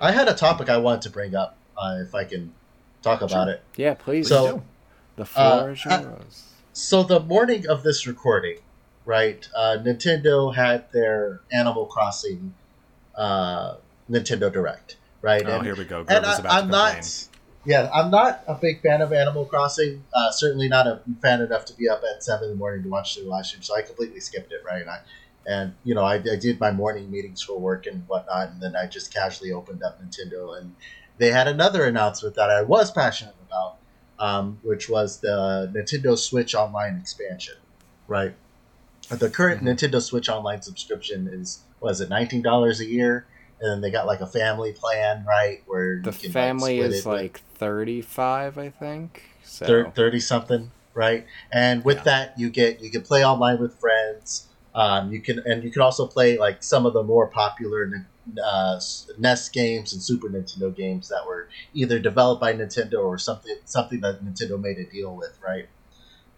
I had a topic I wanted to bring up, uh, if I can talk about it. Yeah, please. So- do. The floor uh, is I- yours. So the morning of this recording, right? Uh, Nintendo had their Animal Crossing uh, Nintendo Direct, right? Oh, And- here we go. and Grover's I, about I'm to not. Yeah, I'm not a big fan of Animal Crossing. Uh, certainly not a fan enough to be up at seven in the morning to watch the live stream. So I completely skipped it, right? And, I, and you know, I, I did my morning meetings for work and whatnot, and then I just casually opened up Nintendo, and they had another announcement that I was passionate about, um, which was the Nintendo Switch Online expansion, right? The current Mhm. Nintendo Switch Online subscription is was it nineteen dollars a year, and then they got like a family plan, right? Where The can, family split is like thirty-five, I think. So 30 something right and with Yeah. that you get you can play online with friends um, you can and you can also play like some of the more popular uh, NES games and Super Nintendo games that were either developed by Nintendo or something something that Nintendo made a deal with, right?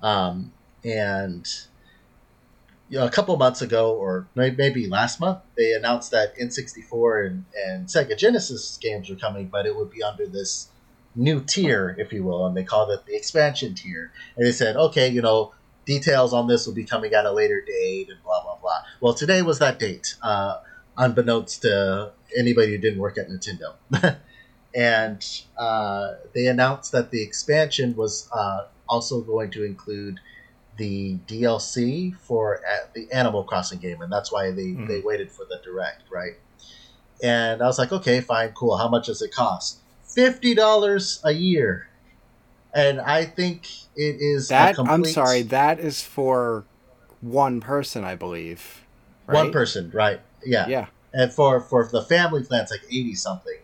Um, and you know, a couple months ago, or maybe last month, they announced that N64 and, and Sega Genesis games were coming, but it would be under this new tier, if you will, and they called it the expansion tier. And they said, okay, you know, details on this will be coming at a later date and blah blah blah. Well, today was that date, uh, unbeknownst to anybody who didn't work at Nintendo. and uh, they announced that the expansion was uh, also going to include the DLC for uh, the Animal Crossing game, and that's why they, Mhm. they waited for the direct, right? And I was like, okay, fine, cool. How much does it cost? Fifty dollars a year, and I think it is that I'm sorry, that is for one person, I believe. one person, right? Yeah. Yeah. and for for the family plan, it's like eighty something.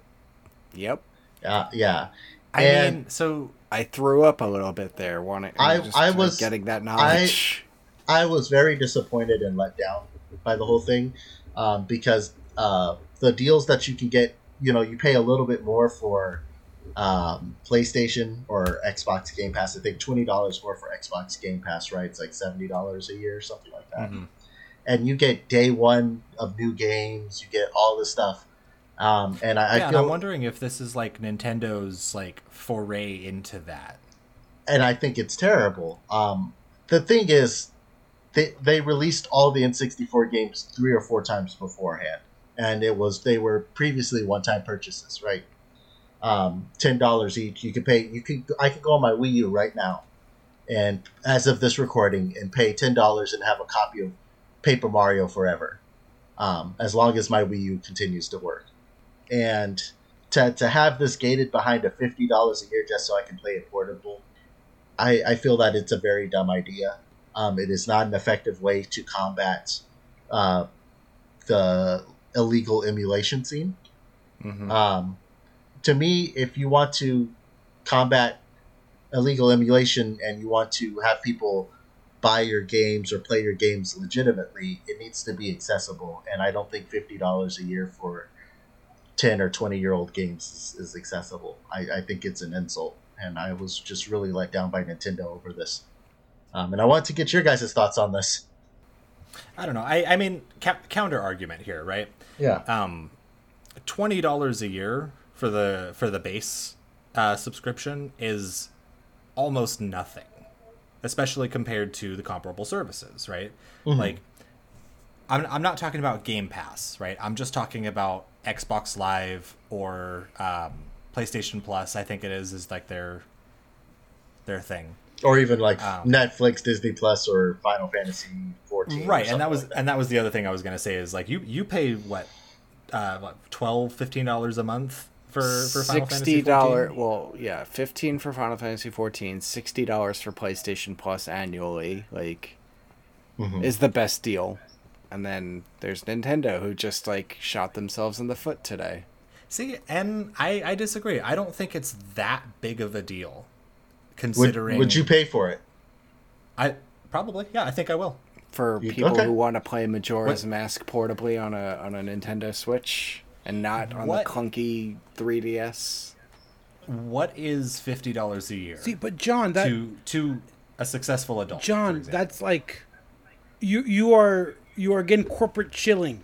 Yep. Uh, yeah, I And- mean, so I threw up a little bit there. Wanting, I- I was- getting that knowledge. I was very disappointed and let down by the whole thing um, because uh, the deals that you can get, you know, you pay a little bit more for um, PlayStation or Xbox Game Pass. I think twenty dollars more for Xbox Game Pass, right? It's like seventy dollars a year or something like that. mhm. And you get day one of new games. You get all this stuff. Um, and I, yeah, I feel, I'm wondering if this is like Nintendo's like foray into that. and I think it's terrible. Um, the thing is, they they released all the N64 games three or four times beforehand, and it was they were previously one time purchases, right? Um, Ten dollars each. You could pay. You could. I could go on my Wii U right now, and as of this recording, and pay ten dollars and have a copy of Paper Mario Forever, um, as long as my Wii U continues to work, and. To, to have this gated behind a fifty dollars a year just so I can play it portable I, I feel that it's a very dumb idea. Um, it is not an effective way to combat uh, the illegal emulation scene. Mhm. Um, to me, if you want to combat illegal emulation and you want to have people buy your games or play your games legitimately, it needs to be accessible. And I don't think fifty dollars a year for ten or twenty year old games is, is accessible. I, I think it's an insult, and I was just really let down by Nintendo over this. Um, and I want to get your guys' thoughts on this. I don't know. I I mean, ca- counter argument here, right? Yeah, Um, twenty dollars a year for the for the base uh, subscription is almost nothing, especially compared to the comparable services, right? Mhm. Like, I'm I'm not talking about Game Pass, right? I'm just talking about Xbox Live or um, PlayStation Plus. I think it is is like their their thing. or even like Um, Netflix, Disney Plus, or Final Fantasy fourteen. right and that was like and that was the other thing i was going to say is like you you pay what uh what 12 15 dollars a month for for Sixty dollar. Well, yeah, fifteen for Final Fantasy fourteen. Sixty dollars for PlayStation Plus annually. Like, Mhm. is the best deal. And then there's Nintendo, who just like shot themselves in the foot today. see and i i disagree i don't think it's that big of a deal considering would you pay for it? i probably yeah i think i will For people okay. who want to play Majora's What- Mask portably on a on a Nintendo Switch and not on What- the clunky 3DS. what is fifty dollars a year See, but John, that to to a successful adult? John, example? that's like you you are you are getting corporate chilling.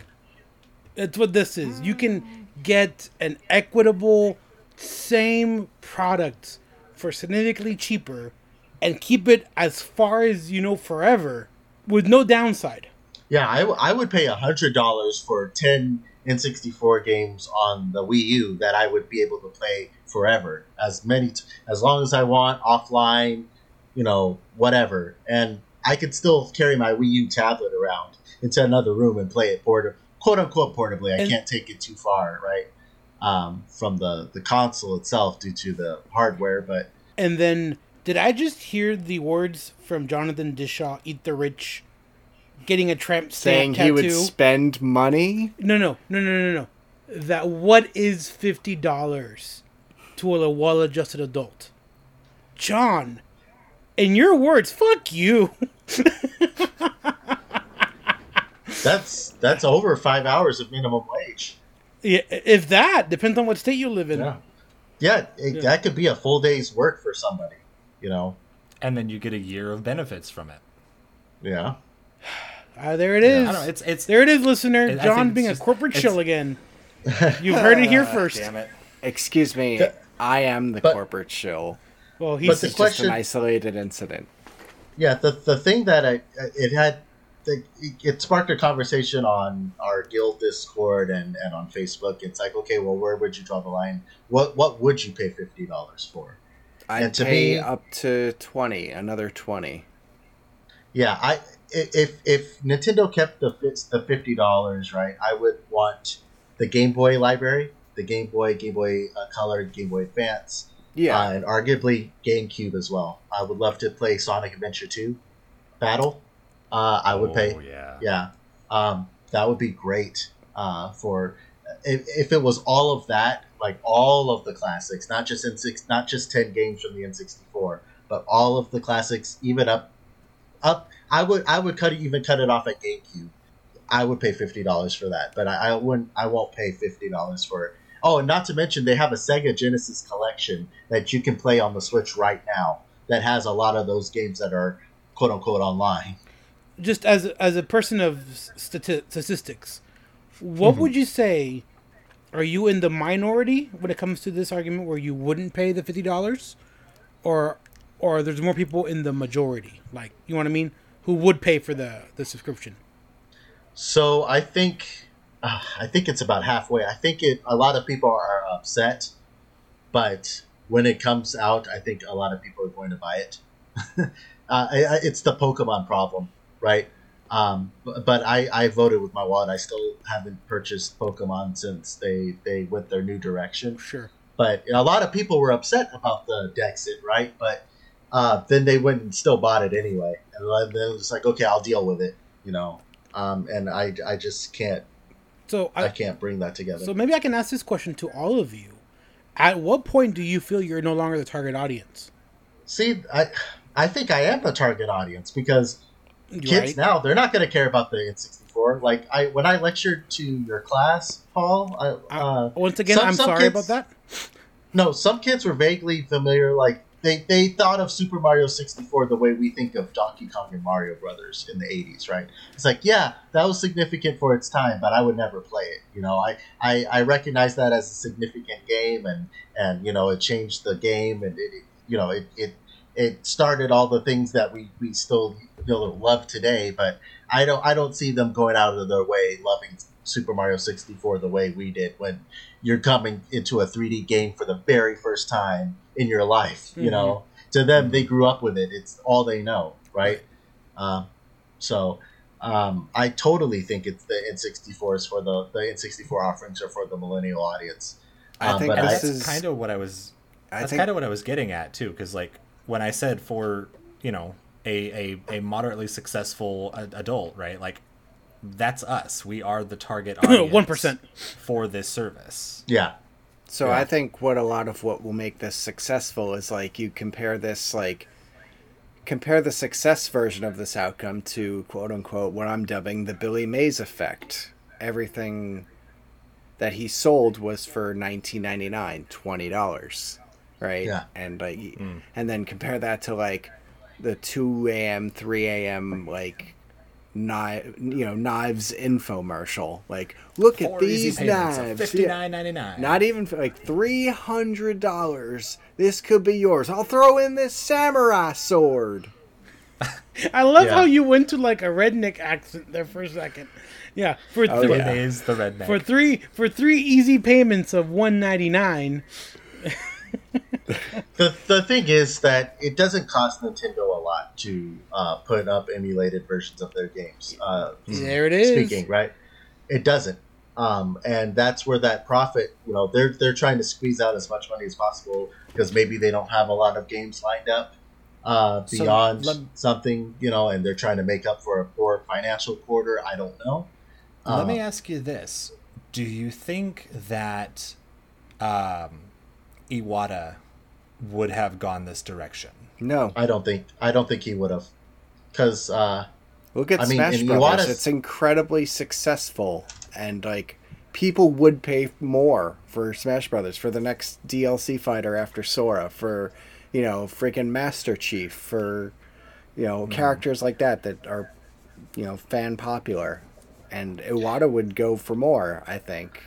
That's what this is. You can get an equitable same product for significantly cheaper and keep it as far as you know forever with no downside. Yeah, I, w- I would pay hundred dollars for ten N64 games on the Wii U that I would be able to play forever, as many t- as long as I want, offline, you know, whatever, and I could still carry my Wii U tablet around into another room and play it port quote unquote portably. I can't take it too far, right, um, from the the console itself due to the hardware, but And then did I just hear the words from Jonathan Dishaw, Eat the Rich, getting a tramp Saying stamp he would spend money. No, no, no, no, no, no. That what is fifty dollars to a well-adjusted adult? John, in your words, fuck you. that's that's over five hours of minimum wage. Yeah, if that depends on what state you live in. Yeah, yeah, it, that could be a full day's work for somebody. You know, and then you get a year of benefits from it. yeah. Ah, there it is. I don't. It's it's there it is, listener. I think John being just- a corporate it's- shill again. You've heard it here first. Damn it. Excuse me, The- I am the but- corporate shill. Well, he's the just question- an isolated incident. Yeah, the the thing that I it had the, it sparked a conversation on our guild Discord and, and on Facebook. It's like, okay, well, where would you draw the line? What what would you pay fifty dollars for? I'd And to pay me- up to twenty, another twenty. Yeah, I i- if if Nintendo kept the the fifty dollars, right, I would want the Game Boy library, the Game Boy, Game Boy uh, Color, Game Boy Advance, Yeah, uh, and arguably GameCube as well. I would love to play Sonic Adventure Two, Battle. Uh, I would pay. Oh, yeah. Yeah, um, that would be great uh, for if, if it was all of that, like all of the classics, not just in six, not just ten games from the N sixty four, but all of the classics, even up, up. I would I would cut it even cut it off at GameCube. I would pay fifty dollars for that, but I, I wouldn't. I won't pay fifty dollars for it. Oh, and not to mention they have a Sega Genesis collection that you can play on the Switch right now. That has a lot of those games that are quote unquote online. just as as a person of stati- statistics, what Mm-hmm. would you say? Are you in the minority when it comes to this argument, where you wouldn't pay the fifty dollars, or or there's more people in the majority, like you know what I mean, who would pay for the the subscription? So I think uh, I think it's about halfway. I think it. A lot of people are upset, but when it comes out, I think a lot of people are going to buy it. uh, it's the Pokemon problem, right? Um, but, but I, I voted with my wallet. I still haven't purchased Pokemon since they they went their new direction. Sure. But a lot of people were upset about the Dexit, right? But uh, then they went and still bought it anyway, and then it was like, okay, I'll deal with it, you know. Um, and I, I just can't So I I, can't bring that together. so maybe I can ask this question to all of you. At what point do you feel you're no longer the target audience? See, I I think I am the target audience because kids right? now they're not going to care about the N64. Like I when I lectured to your class, Paul. I, uh, Once again, some- I'm some sorry kids- about that. no, some kids were vaguely familiar. Like they they thought of Super Mario 64 the way we think of Donkey Kong and Mario Brothers in the 80s, right? It's like yeah, that was significant for its time, but I would never play it. You know, I I, I recognize that as a significant game, and and you know it changed the game, and it, it you know it it it started all the things that we we still you know, love today. But I don't I don't see them going out of their way loving Super Mario 64 the way we did when you're coming into a 3D game for the very first time in your life. You know, to them they grew up with it. It's all they know, right? Um, so. Um, I totally think it's the N64 is for the the N64 offerings are for the millennial audience. I Um, think but this that's is kind of what I was. I That's think kind of what I was getting at too, because like when I said for you know a a, a moderately successful adult, right? Like that's us. We are the target audience. 1%. for this service. Yeah, So Yeah. I think what a lot of what will make this successful is like you compare this like compare the success version of this outcome to quote unquote what I'm dubbing the Billy Mays effect. Everything that he sold was for 19.99, $20. right? Yeah. And like, mm. and then compare that to like the two a.m., three a.m. like knife, you know, knives infomercial. Like, look at Four easy these knives. fifty Yeah. nine ninety nine. Not even like three hundred dollars. This could be yours. I'll throw in this samurai sword. I love Yeah. how you went to like a redneck accent there for a second. Yeah, for Oh, three, yeah. It is the redneck. for three for three easy payments of one ninety nine. The the thing is that it doesn't cost Nintendo a lot to uh, put up emulated versions of their games. Uh, There it is. speaking right, it doesn't, um, and that's where that profit. You know, they're they're trying to squeeze out as much money as possible because maybe they don't have a lot of games lined up uh, So, beyond something. You know, and they're trying to make up for a poor financial quarter. I don't know. Let me ask you this: Do you think that um, Iwata would have gone this direction? No, I don't think I don't think he would have, because uh, look at I mean, Smash in Brothers. Iwata's- It's incredibly successful, and like people would pay more for Smash Brothers for the next DLC fighter after Sora, for you know, freaking Master Chief, for you know, characters like that that are you know fan popular, and Iwata would go for more. I think.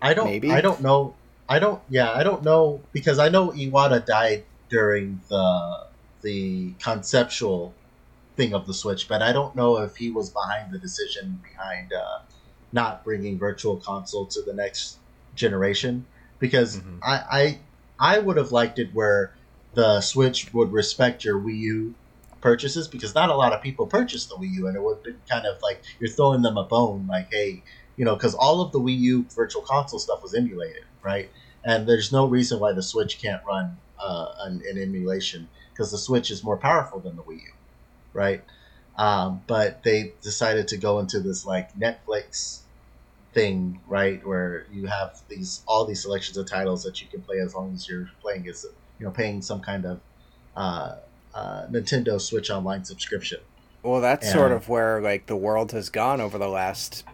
I don't. Maybe? I don't know. I don't. Yeah, I don't know because I know Iwata died during the the conceptual thing of the Switch, but I don't know if he was behind the decision behind uh, not bringing Virtual Console to the next generation. Because Mhm. I, I I would have liked it where the Switch would respect your Wii U purchases because not a lot of people purchased the Wii U, and it would be kind of like you're throwing them a bone, like, hey, you know, because all of the Wii U Virtual Console stuff was emulated, right? And there's no reason why the Switch can't run uh, an, an emulation because the Switch is more powerful than the Wii U, right? Um, but they decided to go into this like Netflix thing, right, where you have these all these selections of titles that you can play as long as you're playing is you know paying some kind of uh, uh, Nintendo Switch Online subscription. Well, that's sort of where like the world has gone over the last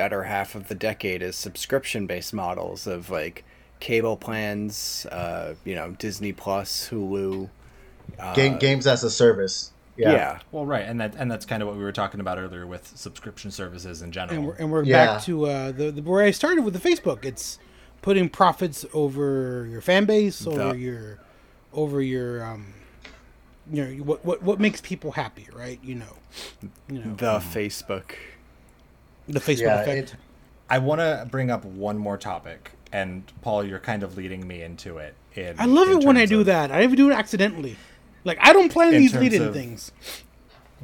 better half of the decade is subscription based models of like cable plans, uh, you know, Disney Plus, Hulu. Uh, Game, games as a service. yeah. Yeah. Well, right, and that and that's kind of what we were talking about earlier with subscription services in general. and we're, and we're Yeah. back to uh, the, the where I started with the Facebook. It's putting profits over your fan base, over The- your, over your, um, you know, what what what makes people happy, right? You know, you know, The Facebook. The Facebook Yeah, effect. it- I want to bring up one more topic, and Paul, you're kind of leading me into it. In, I love in it when I terms do of that. I even do it accidentally. Like I don't plan In these terms lead-in things.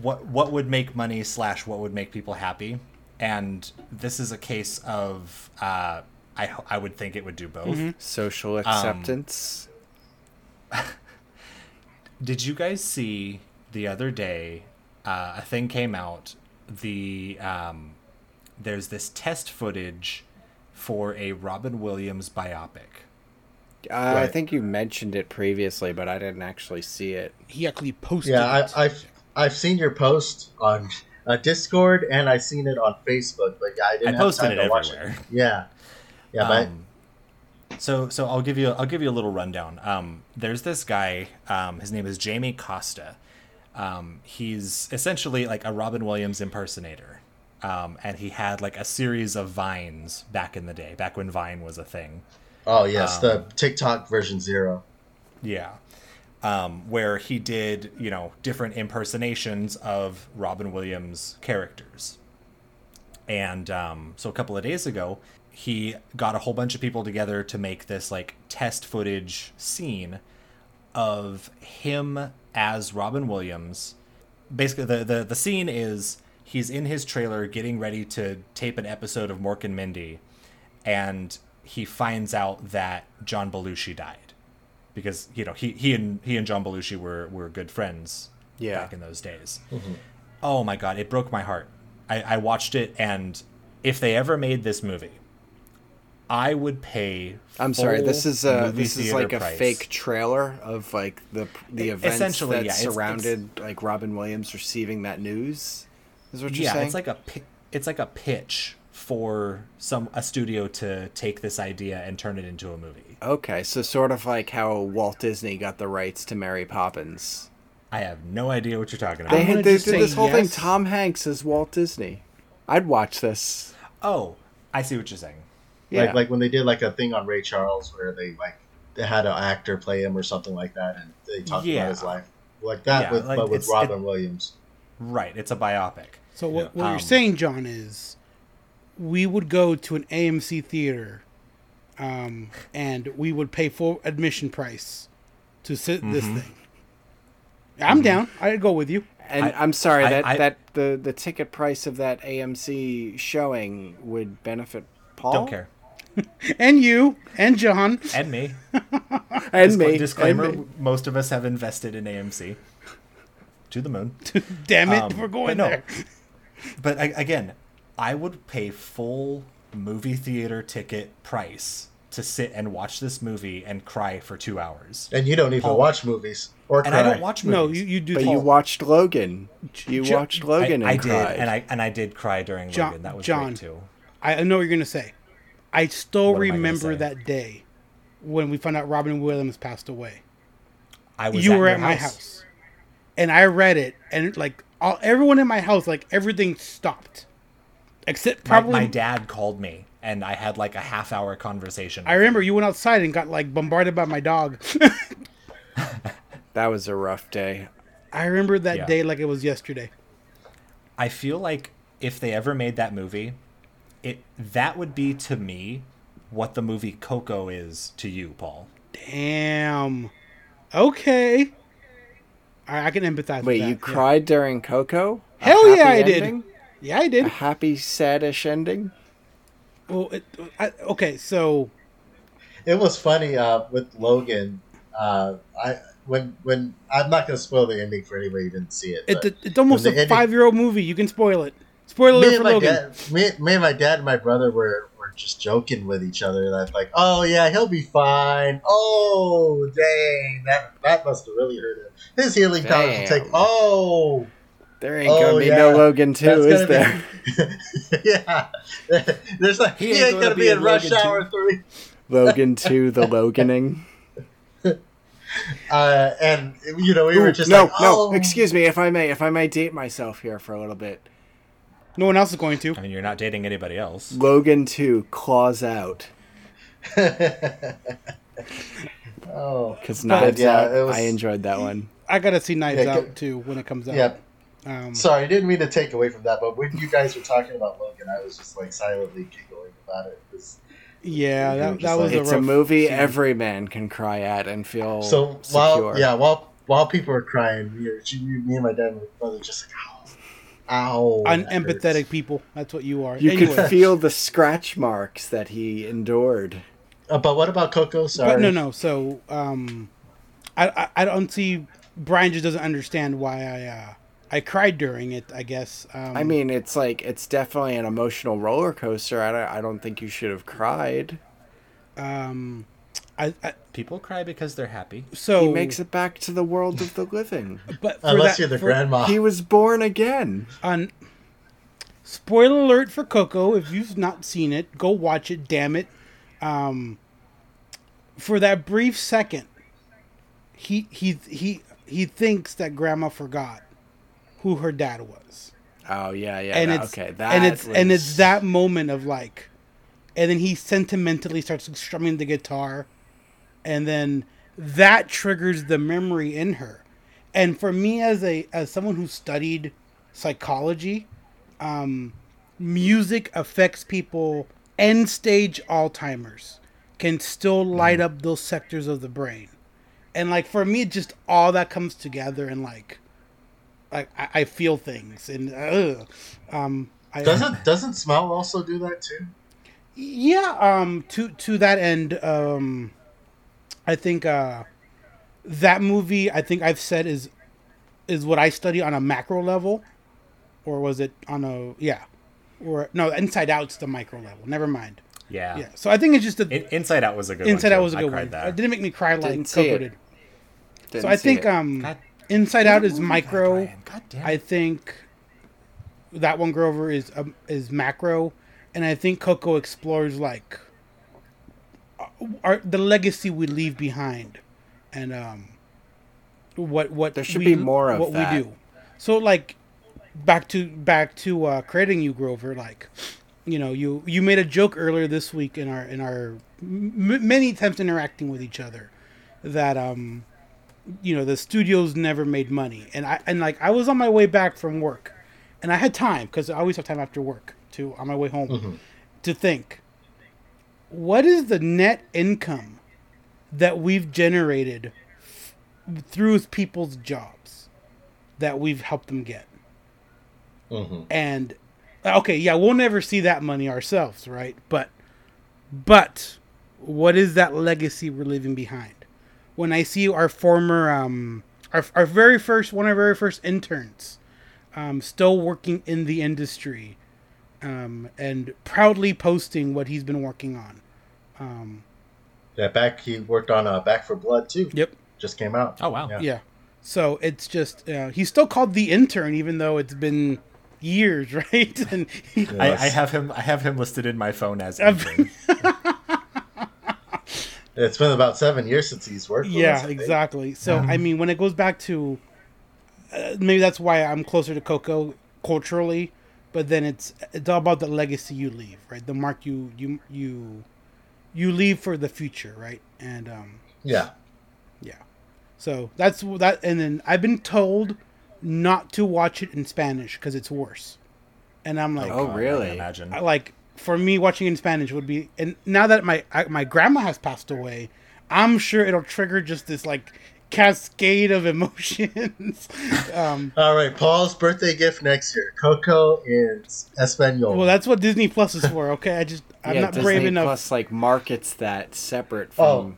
What what would make money slash what would make people happy, and this is a case of uh, I I would think it would do both. Mm-hmm. Social acceptance. Did you guys see the other day? Uh, a thing came out. The um, there's this test footage for a Robin Williams biopic. Uh, I think you mentioned it previously, but I didn't actually see it. He actually posted. Yeah, it. I, I've I've seen your post on uh, Discord and I've seen it on Facebook, but yeah, I didn't I have posted time it to watch everywhere. it. Yeah, yeah, but Um, so so I'll give you I'll give you a little rundown. Um, there's this guy. Um, his name is Jamie Costa. Um, he's essentially like a Robin Williams impersonator. Um, and he had like a series of vines back in the day, back when Vine was a thing. oh yes, um, the TikTok version zero. Yeah. Um, where he did, you know, different impersonations of Robin Williams characters. And um, so a couple of days ago, he got a whole bunch of people together to make this like test footage scene of him as Robin Williams. Basically, the, the, the scene is he's in his trailer getting ready to tape an episode of Mork and Mindy, and he finds out that John Belushi died because you know he he and he and John Belushi were were good friends Yeah. back in those days. Mm-hmm. Oh my god, it broke my heart. I, I watched it, and if they ever made this movie, I would pay. I'm sorry. This is a this is theater like a price. fake trailer of like the the events essentially, that yeah, it's- it's- surrounded like Robin Williams receiving that news. Is what you're yeah, saying? it's like a it's like a pitch for some a studio to take this idea and turn it into a movie. Okay, so sort of like how Walt Disney got the rights to Mary Poppins. I have no idea what you're talking about. gonna had they did this whole thing. Tom Hanks as Walt Disney. I'd watch this. oh, I see what you're saying. Yeah. Like like when they did like a thing on Ray Charles where they like they had an actor play him or something like that, and they talked Yeah. about his life like that, Yeah, with, like, but with it's- Robin Williams. Right, it's a biopic. So what, what Um, you're saying, John, is we would go to an AMC theater, um, and we would pay full admission price to sit this Mm-hmm. thing. I'm down. I'd go with you. and I- I, am sorry I- that I- that the the ticket price of that AMC showing would benefit Paul. Don't care. And you and John. And me. And Discla- me. Disclaimer: and me. Most of us have invested in AMC. To the moon. Damn it, Um, we're going no. there. But I, again, I would pay full movie theater ticket price to sit and watch this movie and cry for two hours. And you don't even Paul. watch movies or And cry. I don't watch movies. No, you, you do. But you watched Logan. You Jo- watched Logan I, I and did, and I and I did cry during John- Logan. That was John. great too. I know what you're gonna say. I still What am I remember that day when we found out Robin Williams passed away. I was you at were your at my house, and I read it, and like all, everyone in my house, like everything stopped, except probably. my dad called me, and I had like a half hour conversation. I with remember you went outside and got like bombarded by my dog. that was a rough day. I remember that Yeah. day like it was yesterday. I feel like if they ever made that movie, it that would be to me what the movie Coco is to you, Paul. Damn. Okay. I, I can empathize. Wait, with that. you yeah. cried during Coco? Hell yeah, happy I did. Yeah, I did. A happy, sadish ending. Well, it, I, okay, so It was funny uh, with Logan. Uh, I when when I'm not going to spoil the ending for anybody who didn't see it. it, but it's almost a ending- five-year-old movie. You can spoil it. Spoiler me alert for Logan. dad, me, me and my dad and my brother were, were just joking with each other. That like, oh yeah, he'll be fine. Oh dang, that that must have really hurt him. His healing powers will take. Oh, There ain't Oh, gonna be yeah. no Logan 2, that's is there? Be, yeah, there's like He he ain't gonna gonna, be in Rush Logan Hour three. Logan 2, the Loganing. Uh, and you know we Ooh, were just no, like, oh. no, excuse me, if I may, if I may date myself here for a little bit. No one else is going to. I mean, you're not dating anybody else. Logan 2, Claws Out. oh, Because But, Knives yeah, Out, it was- I enjoyed that one. I gotta see Knives Yeah, Out go- too when it comes out. yeah. Um, Sorry, didn't mean to take away from that, but when you guys were talking about Logan, I was just like silently giggling about it. it. 'cause- yeah, You were that, just that was like- a It's a rough movie scene. every man can cry at and feel So secure. while yeah, while while people are crying, me, or- me and my dad and my brother just like, ow, ow, that unempathetic hurts." people. That's what you are. You anyway, could feel the scratch marks that he endured. Uh, but what about Coco? Sorry, but no, no. So, um, I, I I don't see. Brian just doesn't understand why I uh, I cried during it. I guess. Um, I mean, it's like it's definitely an emotional roller coaster. I don't, I don't think you should have cried. um, I, I People cry because they're happy. so He makes it back to the world of the living. But for Unless that, you're the for- grandma. He was born again. on spoiler alert for Coco. If you've not seen it, go watch it. Damn it! Um, for that brief second, he he he he thinks that Grandma forgot who her dad was, Oh yeah, yeah. and that- it's okay. That and it's and it's that moment of like, and then he sentimentally starts strumming the guitar, and then that triggers the memory in her, and for me as a as someone who studied psychology, um, music affects people end stage Alzheimer's can still light up those sectors of the brain. And like for me just all that comes together and like like I, I feel things and uh, um I, doesn't doesn't smell also do that too? yeah um to to that end um I think uh that movie I think I've said is is what I study on a macro level or was it on a yeah or no inside out's the micro level never mind Yeah. yeah so I think it's just a In- Inside Out was a good Inside one. Out was a good cried one. That. It didn't make me cry like Didn't see Coco it. did. Didn't So I see think it. um, God- Inside Out is micro. Brian. God damn I think that one Grover is um, is macro, and I think Coco explores like our the legacy we leave behind, and um, what what There should we- be more of what that. we do. So like back to back to uh, creating you, Grover. Like you know, you you made a joke earlier this week in our in our m- many attempts interacting with each other that um you know the studios never made money and i and like i was on my way back from work and i had time because i always have time after work to on my way home to think what is the net income that we've generated f- through people's jobs that we've helped them get? Hmm and okay yeah we'll never see that money ourselves right? But but what is that legacy we're leaving behind? When i see our former um our, our very first one of our very first interns um still working in the industry um and proudly posting what he's been working on um Yeah, back he worked on uh, Back 4 Blood too. yep Just came out. Oh wow. Yeah. yeah so it's just uh, he's still called the intern even though it's been years right and he, I, I have him. I have him listed in my phone as. I've- intern. It's been about seven years since he's worked. with us, I yeah exactly so i mean when it goes back to uh, maybe that's why i'm closer to coco culturally but then it's it's all about the legacy you leave right the mark you you you you leave for the future right and um Yeah. yeah so that's that and then i've been told not to watch it in spanish because it's worse and i'm like Oh, God, I really? can Imagine. I- like for me watching in Spanish would be and now that my I, my grandma has passed away, I'm sure it'll trigger just this like cascade of emotions. um, All right, Paul's birthday gift next year: Coco in Espanol. well, that's what Disney Plus is for. Okay, I just I'm yeah, not Disney brave enough. Plus like markets that separate Oh. from.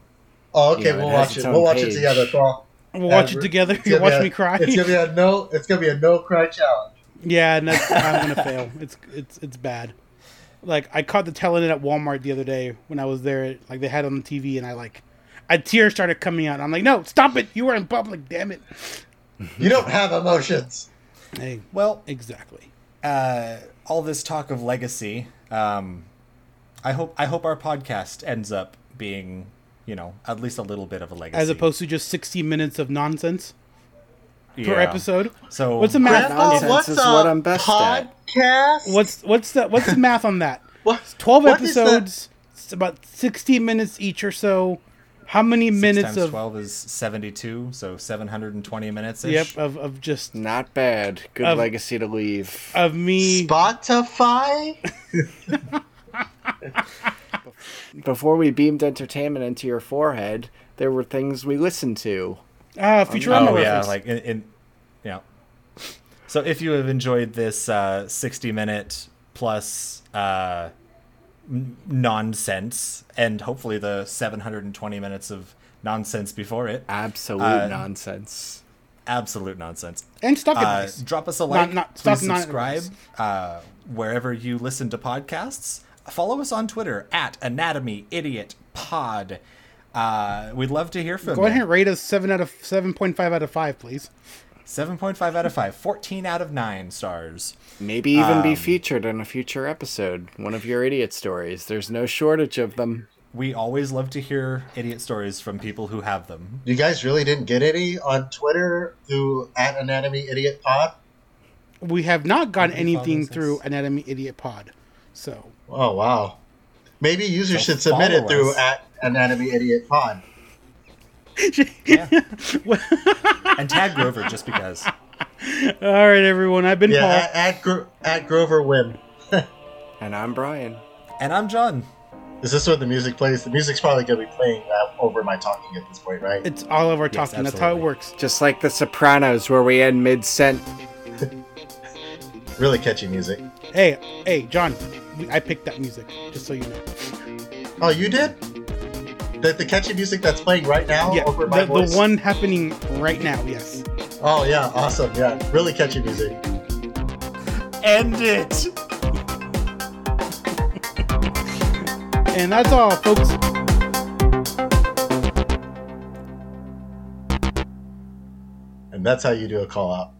oh, okay, you know, we'll it watch it. We'll watch it together, Paul. we'll watch it together. It's You gonna watch a- me cry. It's gonna be a no. It's gonna be a no cry challenge. yeah, and that's, I'm gonna fail. It's it's it's bad. Like I caught the tail end at Walmart the other day when I was there. Like they had it on the TV, and I like, a tear started coming out. I'm like, no, stop it! You were in public, damn it. You don't have emotions. Hey, well, exactly. uh, all this talk of legacy. Um, I hope. I hope our podcast ends up being, you know, at least a little bit of a legacy, As opposed to just 60 minutes of nonsense per episode. So What's the math? Grandpa, Nonsense what's is a what I'm best at. podcast? What's what's the what's the math on that? What? 12 what is the- episodes. It's about 60 minutes each or so. How many Six minutes times of twelve is seventy-two, so seven hundred and twenty minutes. yep of, of just Not bad. Good Of- legacy to leave. of me Spotify? Before we beamed entertainment into your forehead, there were things we listened to. ah Futurama oh yeah, like in, in yeah. So if you have enjoyed this uh, sixty-minute plus uh, n- nonsense, and hopefully the seven hundred and twenty minutes of nonsense before it, Absolute Uh, nonsense. absolute nonsense. and stock Uh, advice. drop us a like. not- please stop subscribe uh, wherever you listen to podcasts. Follow us on Twitter at Anatomy Idiot Pod. Uh, we'd love to hear from Go you. ahead and rate us 7 out of 7.5 out of 5, please. 7.5 out of 5. 14 out of 9 stars. Maybe even be um, featured in a future episode. One of your idiot stories. There's no shortage of them. We always love to hear idiot stories from people who have them. You guys really didn't get any on Twitter through at Anatomy Idiot Pod? We have not gotten anything through. Anatomy Idiot Pod. So, Oh wow. Maybe users So should submit it through us. at Anatomy Idiot Pod. And tag Grover just because. all right, everyone. I've been Yeah, Paul. at, at, Gro- at Grover Whim. And I'm Brian. And I'm John. Is this where the music plays? The music's probably going to be playing uh, over my talking at this point, right? It's all of our Yes, talking. That's how it works. Just like The Sopranos, where we end mid sent. Really catchy music. Hey, hey, John. I picked that music, just so you know. Oh, you did? The, the catchy music that's playing right now yeah, over my the, voice? the one happening right now. Yes. Oh, yeah, awesome. Yeah, really catchy music. End it! And that's all, folks. And that's how you do a call out.